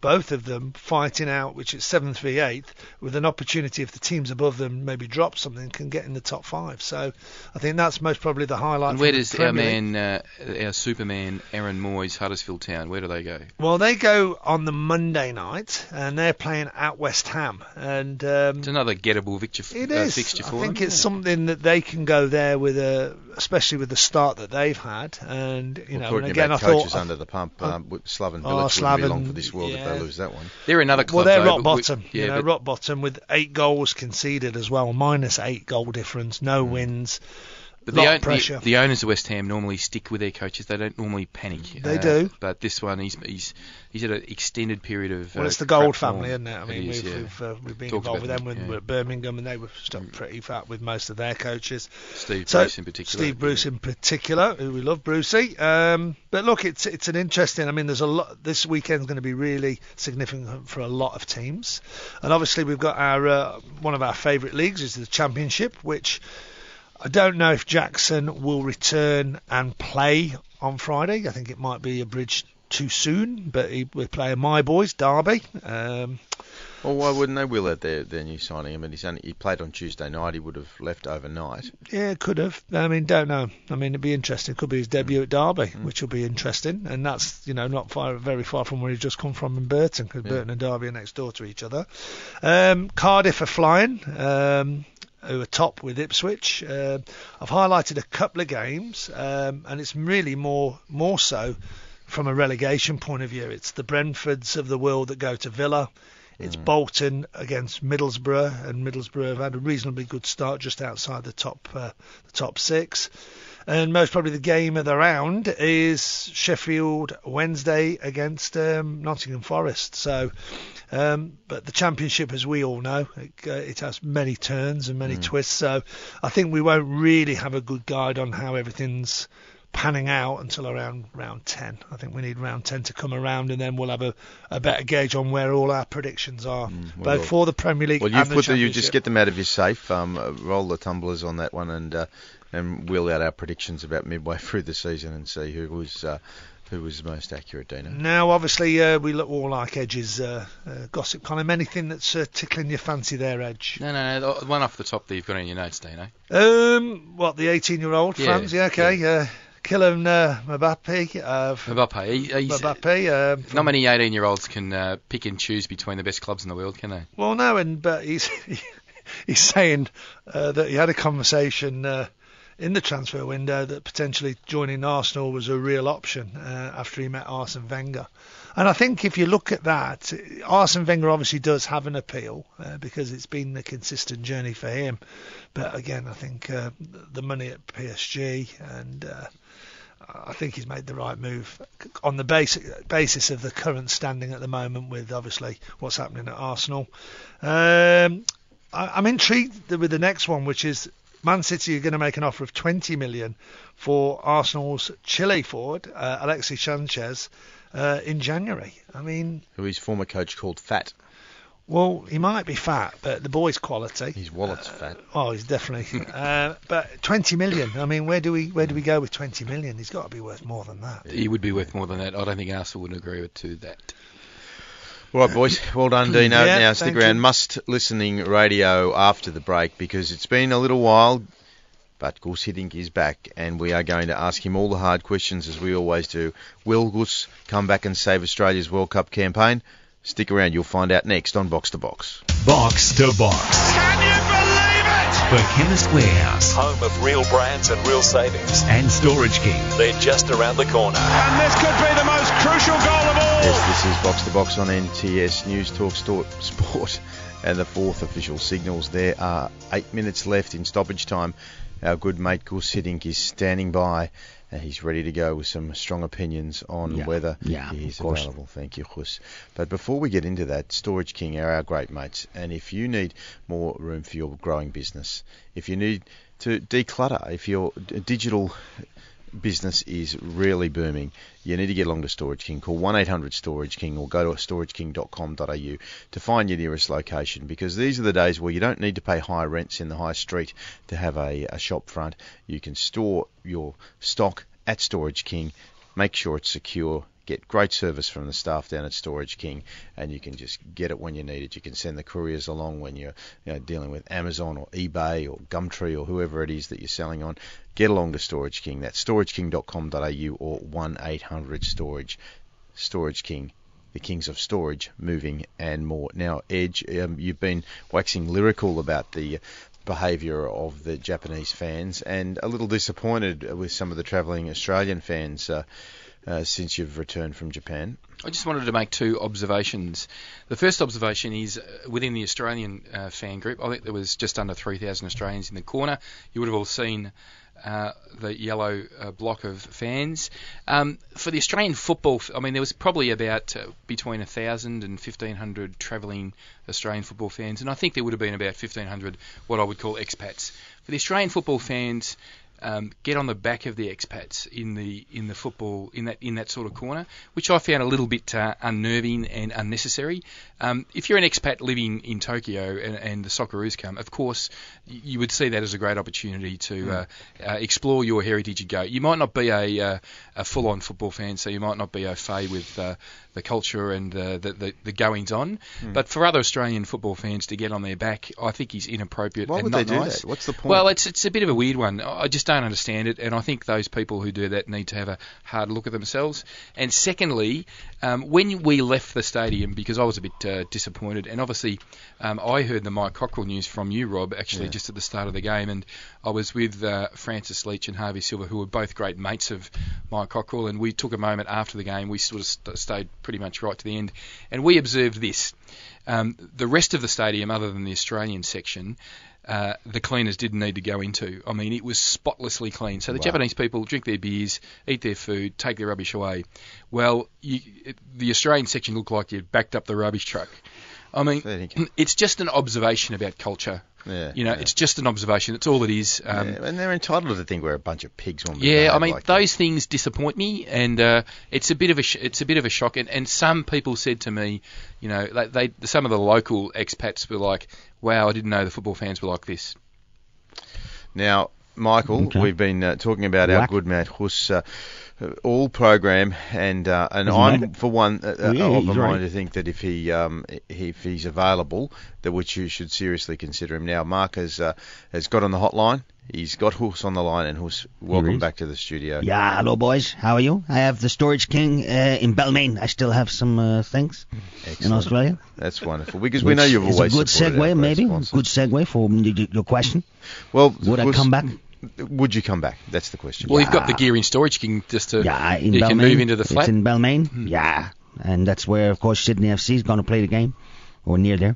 both of them fighting out, which is seventh v eighth, with an opportunity if the teams above them maybe drop something, can get in the top five. So I think that's most probably the highlight. And where does our man, uh, our Superman, Aaron Mooy's, Huddersfield Town, where do they go? Well, they go on the Monday night, and they're playing at West Ham, and um, It's another gettable victor, It uh, is. fixture I think them. it's something that they can go there with a, especially with the start that they've had, and you We're know, talking and again, I about coaches thought under the pump. uh, Um, Slaven oh, Bilic wouldn't be long for this world if yeah. they lose that one. They're another club. well, they're though, rock but we- bottom, yeah, you know, but rock bottom with eight goals conceded as well, minus eight goal difference, no hmm. wins, But the, the, the owners of West Ham normally stick with their coaches. They don't normally panic. They Uh, do. But this one, he's he's he's had an extended period of. Well, uh, it's the Gold family, form. isn't it? I mean, is, we've yeah. we've, uh, we've been Talked involved with them with, them, yeah. with Birmingham, and they were stuck pretty fat with most of their coaches. Steve So, Bruce in particular. Steve Bruce in particular, who we love, Brucey. Um, but look, it's it's an interesting. I mean, there's a lot. This weekend's going to be really significant for a lot of teams, and obviously we've got our uh, one of our favourite leagues is the Championship, which I don't know if Jackson will return and play on Friday. I think it might be a bridge too soon, but he, we're playing my boys, Derby. Um, Well, why wouldn't they will at their, their new signing? I mean, he's only, he played on Tuesday night. He would have left overnight. Yeah, could have. I mean, don't know. I mean, it'd be interesting. It could be his debut at Derby, Mm. which will be interesting. And that's, you know, not far, very far from where he's just come from in Burton, because Yeah. Burton and Derby are next door to each other. Um, Cardiff are flying. Um, who are top with Ipswich. Um I've highlighted a couple of games, um, and it's really more more so from a relegation point of view. It's the Brentfords of the world that go to Villa. It's Bolton against Middlesbrough, and Middlesbrough have had a reasonably good start just outside the top uh, the top six. And most probably the game of the round is Sheffield Wednesday against um, Nottingham Forest. So, um, but the championship, as we all know, it, uh, it has many turns and many twists. So, I think we won't really have a good guide on how everything's panning out until around round 10. I think we need round 10 to come around, and then we'll have a, a better gauge on where all our predictions are, well, both for the Premier League Well, you've put the, you just get them out of your safe. Um, roll the tumblers on that one, and uh, and wheel out our predictions about midway through the season and see who was uh, who was most accurate, Dino. Now, obviously, uh, we look all like Edge's uh, uh, gossip column. Anything that's uh, tickling your fancy there, Edge? No, no, no. One off the top that you've got in your notes, Dino. Um, what the 18-year-old Yeah, France? Yeah, okay. Uh, Kylian uh, Mbappe. Uh, Mbappe. He, Mbappe. Uh, from- not many 18-year-olds can uh, pick and choose between the best clubs in the world, can they? Well, no, and but he's he's saying uh, that he had a conversation uh, in the transfer window that potentially joining Arsenal was a real option uh, after he met Arsene Wenger. And I think if you look at that, Arsene Wenger obviously does have an appeal uh, because it's been a consistent journey for him. But again, I think uh, the money at PSG and uh, I think he's made the right move on the basic basis of the current standing at the moment, with obviously what's happening at Arsenal. Um, I, I'm intrigued with the next one, which is Man City are going to make an offer of 20 million for Arsenal's Chile forward uh, Alexis Sanchez uh, in January. I mean, Who his former coach called Fat. well, he might be fat, but the boy's quality. His wallet's fat. Oh, he's definitely. uh, but 20 million. I mean, where do we where do we go with 20 million? He's got to be worth more than that. He would be worth more than that. I don't think Arsenal would agree with to that. All right, boys. Well done, Dino. Yeah, now stick around. you. Must listening radio after the break because it's been a little while. But Guus Hiddink is back, and we are going to ask him all the hard questions as we always do. Will Gus come back and save Australia's World Cup campaign? Stick around. You'll find out next on Box to Box. Box to Box. Can you believe it? For Chemist Warehouse Home of real brands and real savings. and Storage King. They're just around the corner. And this could be the most crucial goal of all. Yes, this is Box to Box on NTS News Talk Sport. and the fourth official signals. There are eight minutes left in stoppage time. Our good mate Guus Hiddink is standing by and he's ready to go with some strong opinions on Yeah. whether Yeah, he is of course. available. Thank you, Guus. But before we get into that, Storage King are our great mates, and if you need more room for your growing business, if you need to declutter, if your digital business is really booming, you need to get along to Storage King. Call 1 800 Storage King or go to storageking.com.au to find your nearest location because these are the days where you don't need to pay high rents in the high street to have a, a shop front. You can store your stock at Storage King, make sure it's secure. Get great service from the staff down at Storage King, and you can just get it when you need it. You can send the couriers along when you're you know, dealing with Amazon or eBay or Gumtree or whoever it is that you're selling on. Get along to Storage King. That's storageking.com.au or 1 800 Storage. Storage King, the kings of storage, moving, and more. Now, Edge, um, you've been waxing lyrical about the behaviour of the Japanese fans and a little disappointed with some of the travelling Australian fans uh, uh, since you've returned from Japan. I just wanted to make two observations. The first observation is uh, within the Australian uh, fan group. I think there was just under 3,000 Australians in the corner. You would have all seen uh, the yellow uh, block of fans. Um, for the Australian football, I mean, there was probably about uh, between 1,000 and 1,500 travelling Australian football fans, and I think there would have been about 1,500 what I would call expats. For the Australian football fans, um, get on the back of the expats in the in the football in that in that sort of corner, which I found a little bit uh, unnerving and unnecessary. Um, if you're an expat living in Tokyo and, and the Socceroos come, of course you would see that as a great opportunity to uh, uh, explore your heritage and go. You might not be a, uh, a full-on football fan, so you might not be au fait with uh, the culture and uh, the, the the goings on. Hmm. But for other Australian football fans to get on their back, I think is inappropriate Why and would they do nice. that? What's the point? Well, it's it's a bit of a weird one. I just don't understand it, and I think those people who do that need to have a hard look at themselves. And secondly, um, when we left the stadium, because I was a bit uh, disappointed, and obviously um, I heard the Mike Cockerill news from you, Rob, actually Yeah. just at the start of the game, and I was with uh, Francis Leach and Harvey Silver, who were both great mates of Mike Cockerill, and we took a moment after the game. We sort of st- stayed pretty much right to the end, and we observed this. Um, the rest of the stadium, other than the Australian section, uh, the cleaners didn't need to go into. I mean, it was spotlessly clean. So the Wow. Japanese people drink their beers, eat their food, take their rubbish away. Well, you, it, the Australian section looked like you'd backed up the rubbish truck. I mean, it's just an observation about culture. Yeah, You know, yeah. it's just an observation. That's all it is. Um, Yeah, and they're entitled to think we're a bunch of pigs when we yeah, I mean like those things disappoint me, and uh, it's a bit of a sh- it's a bit of a shock. And, and some people said to me, you know, they, they some of the local expats were like, "Wow, I didn't know the football fans were like this." Now, Michael, Okay. we've been uh, talking about our good mate Hus uh, all program, and uh, and he I'm it? for one uh, Oh, yeah, of he's a right. mind to think that if he um, if he's available, that which you should seriously consider him. Now, Mark has uh, has got on the hotline. He's got Hus on the line, and Hus, welcome back to the studio. Yeah, hello boys. How are you? I have the Storage King uh, in Balmain. I still have some uh, things in Australia. That's wonderful because we know you've always a good segue, maybe. sponsors. Good segue for your question. Well, Would I come back? Would you come back? That's the question. Well, you've got the gear in storage. You can just to Yeah, in you Balmain. can move into the flat. It's in Balmain. Yeah, and that's where, of course, Sydney FC is going to play the game, or near there.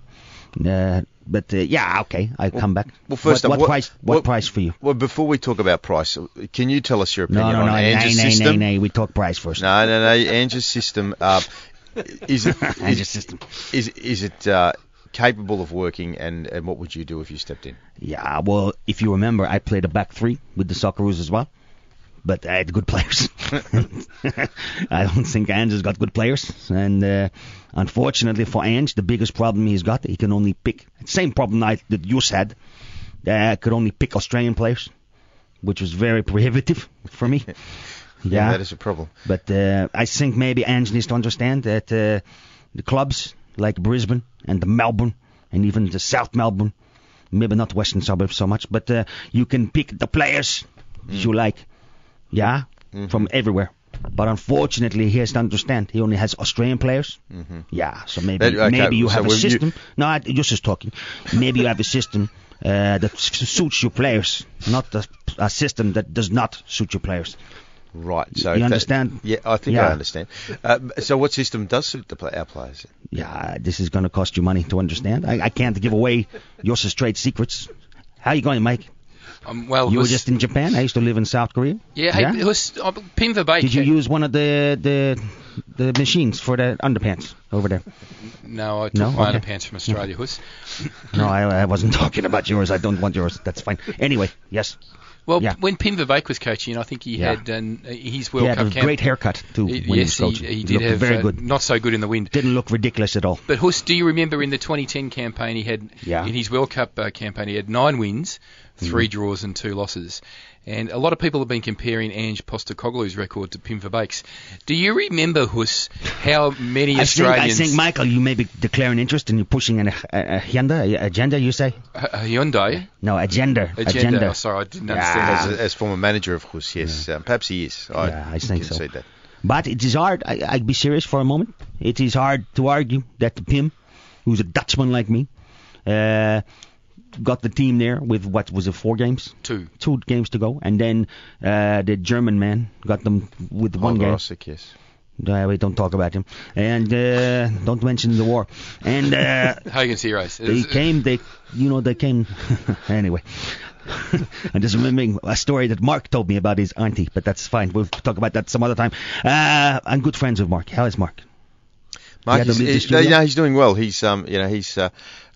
Uh, but uh, yeah, okay, I come back. Well, first what, up, what, price? What, price for you? Well, before we talk about price, can you tell us your No, opinion no, on no, nay, Ange's nay, system? nay, nay. We talk price first. No, no, no. Ange's system. Uh, is it system. is is it uh, capable of working? And, and what would you do if you stepped in? Yeah, well, if you remember, I played a back three with the Socceroos as well. But I had good players. I don't think Ange has got good players. And uh, unfortunately for Ange, the biggest problem he's got, he can only pick. Same problem I, that you had. Uh, could only pick Australian players, which was very prohibitive for me. Yeah, that is a problem. But uh, I think maybe Ange needs to understand that uh, the clubs like Brisbane and Melbourne and even the South Melbourne, maybe not Western suburbs so much, but uh, you can pick the players you like, yeah, from everywhere. But unfortunately, he has to understand he only has Australian players. Mhm. Yeah, so maybe That- okay, maybe you so have a will you- system. No, I, you're just talking. Maybe you have a system uh, that suits your players, not a, a system that does not suit your players. Right. So You that- understand? yeah, I think Yeah. I understand. Uh, so what system does suit the play, our players? Yeah, this is going to cost you money to understand. I, I can't give away your straight secrets. How are you going, to Mike? Um, well, you were just in Japan. I used to live in South Korea. Yeah, hey, was uh, Pim Verbeek. Did you use one of the the the machines for the underpants over there? No, I took No? my Okay. underpants from Australia, Hus. No, I, I wasn't talking about yours. I don't want yours. That's fine. Anyway, yes. Well, Yeah. when Pim Verbeek was coaching, I think he Yeah. had um, his He World had Cup a camp. great haircut too He- when yes, he he, he He did looked have very uh, good. not so good in the wind. Didn't look ridiculous at all. But Hus, do you remember in the 2010 campaign he had Yeah. in his World Cup uh, campaign he had nine wins, three Mhm. draws and two losses. And a lot of people have been comparing Ange Postecoglou's record to Pim Verbeek's. Do you remember Hus how many I think, I think, Michael, you may be declaring interest and you're pushing an a, a agenda, agenda. You say? a, a Hyundai No, agenda. agenda? Oh, sorry, I didn't understand. As, that. as former manager of Hus, yes, um, perhaps he is. I, Yeah, I think so. concede that. But it is hard. I, I'd be serious for a moment. It is hard to argue that Pim, who's a Dutchman like me, uh, got the team there with what was it, four games? Two. Two games to go, and then uh, the German man got them with one Holger game. Osieck, yes. Uh, we don't talk about him, and uh, don't mention the war. And uh, Hogan's Heroes. they came. They, you know, they came. anyway, I'm just remembering a story that Mark told me about his auntie, but that's fine. We'll talk about that some other time. Uh, I'm good friends with Mark. How is Mark? Mark, he's, he's, no, he's doing well. He's um, you know, he's uh,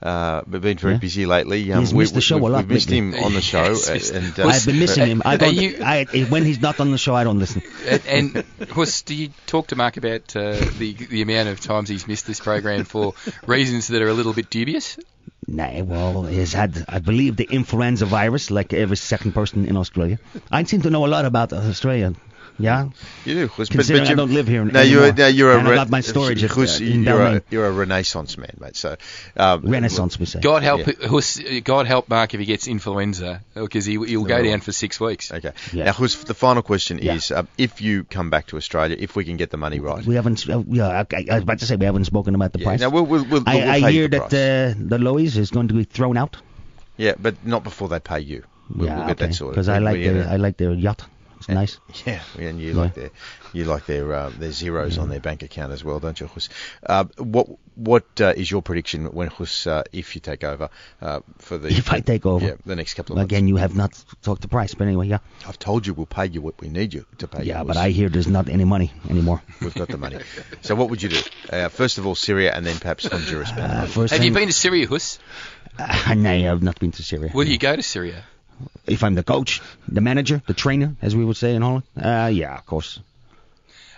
uh, been very Yeah. busy lately. Um, He's we, missed the show we, a lot We've missed him on the show, Yes, and uh, I've been missing him. I don't. you- I, when he's not on the show, I don't listen. and, and Hus, do you talk to Mark about uh, the the amount of times he's missed this program for reasons that are a little bit dubious? Nah, well, he's had, I believe, the influenza virus, like every second person in Australia. I seem to know a lot about Australia. Yeah, You do, Chris, Considering I you- don't live here No, anymore, you're, no, you're a and I re- my storage Chris, uh, in you're, a, you're a Renaissance man, mate. So um, Renaissance, we say. God help Yeah. Hus, God help Mark if he gets influenza because he he'll go down for six weeks. Okay. Yeah. Now, Hus, the final question Yeah. is: um, if you come back to Australia, if we can get the money right. We haven't. Uh, yeah, I, I was about to say we haven't spoken about the Yeah, price. now we'll, we'll, we'll, I, we'll I hear the that price. uh, the Lowys is going to be thrown out. yeah, but not before they pay you. We'll, yeah, we'll get okay. that sorted. Because I like we, their, I like their yacht. It's nice. Yeah, and you Yeah. like their you like their uh, their zeros on their bank account as well, don't you, Hus? Uh, what what uh, is your prediction when Hus, uh, if you take over uh, for the If I take over? yeah, the next couple of months. Again, you have not talked the price, but anyway, yeah. I've told you we'll pay you what we need you to pay. Yeah, you, but I hear there's not any money anymore. we've got the money. so what would you do? Uh, first of all, Syria, and then perhaps Honduras. Uh, first Have you been to Syria, Hus? Uh, no, I've not been to Syria. Will you go to Syria? If I'm the coach, the manager, the trainer, as we would say in Holland, uh, yeah, of course.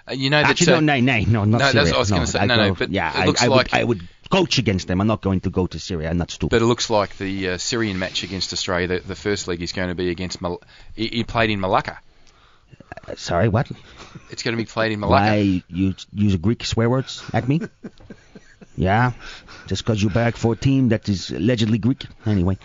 Uh, you know that. Actually, uh, no, no, no, no, not No, that's what I was no, gonna say. I No, no, but yeah, it I, looks I like- would, I would coach against them. I'm not going to go to Syria. I'm not stupid. But it looks like the uh, Syrian match against Australia, the, the first leg is going to be against. Mal- he, he played in Malacca. Uh, sorry, what? It's going to be played in Malacca. Why you use Greek swear words at me? yeah, just because you back for a team that is allegedly Greek. Anyway,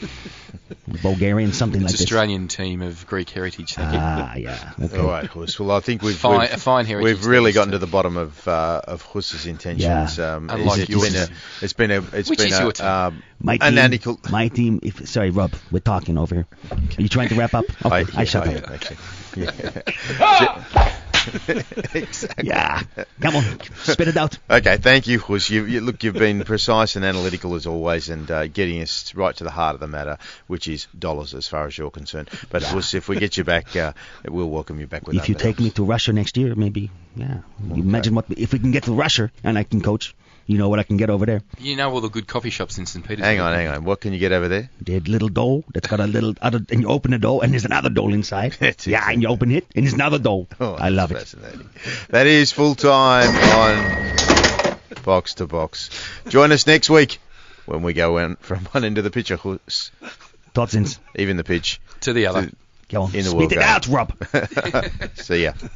Bulgarian, something It's like Australian team of Greek heritage. Thank this. you. Ah, yeah. Okay. All right, Hus. Well, I think we've Fine- we've, fine heritage we've really gotten to the bottom of uh, of Hus's intentions. Yeah. Um, Unlike it's, yours. been a it's been a it's Which been is a, your team? um, My team, anecdotal- my team. If sorry, Rob, we're talking over here. Are you trying to wrap up? Okay, I, I, yeah, shut I up. am. Yeah. exactly. Yeah, come on, spit it out. Okay, thank you, Hus. You, you, look, you've been precise and analytical as always, and uh, getting us right to the heart of the matter, which is dollars, as far as you're concerned. But Hus, if we get you back, uh, we'll welcome you back with If you take me to Russia next year, maybe, yeah. You Imagine what if we can get to Russia and I can coach. You know what I can get over there? You know all the good coffee shops in St. Petersburg. Hang on, hang on. What can you get over there? That little doll that's got a little other, and you open the door and there's another doll inside. That's yeah, and you open it and there's another doll. Oh, I love it. That is full time on Box to Box. Join us next week when we go in from one end of the pitch, Hus, Totzins. even the pitch, To the other. Go on. in the Spit World it Cup. out, Rob. See ya.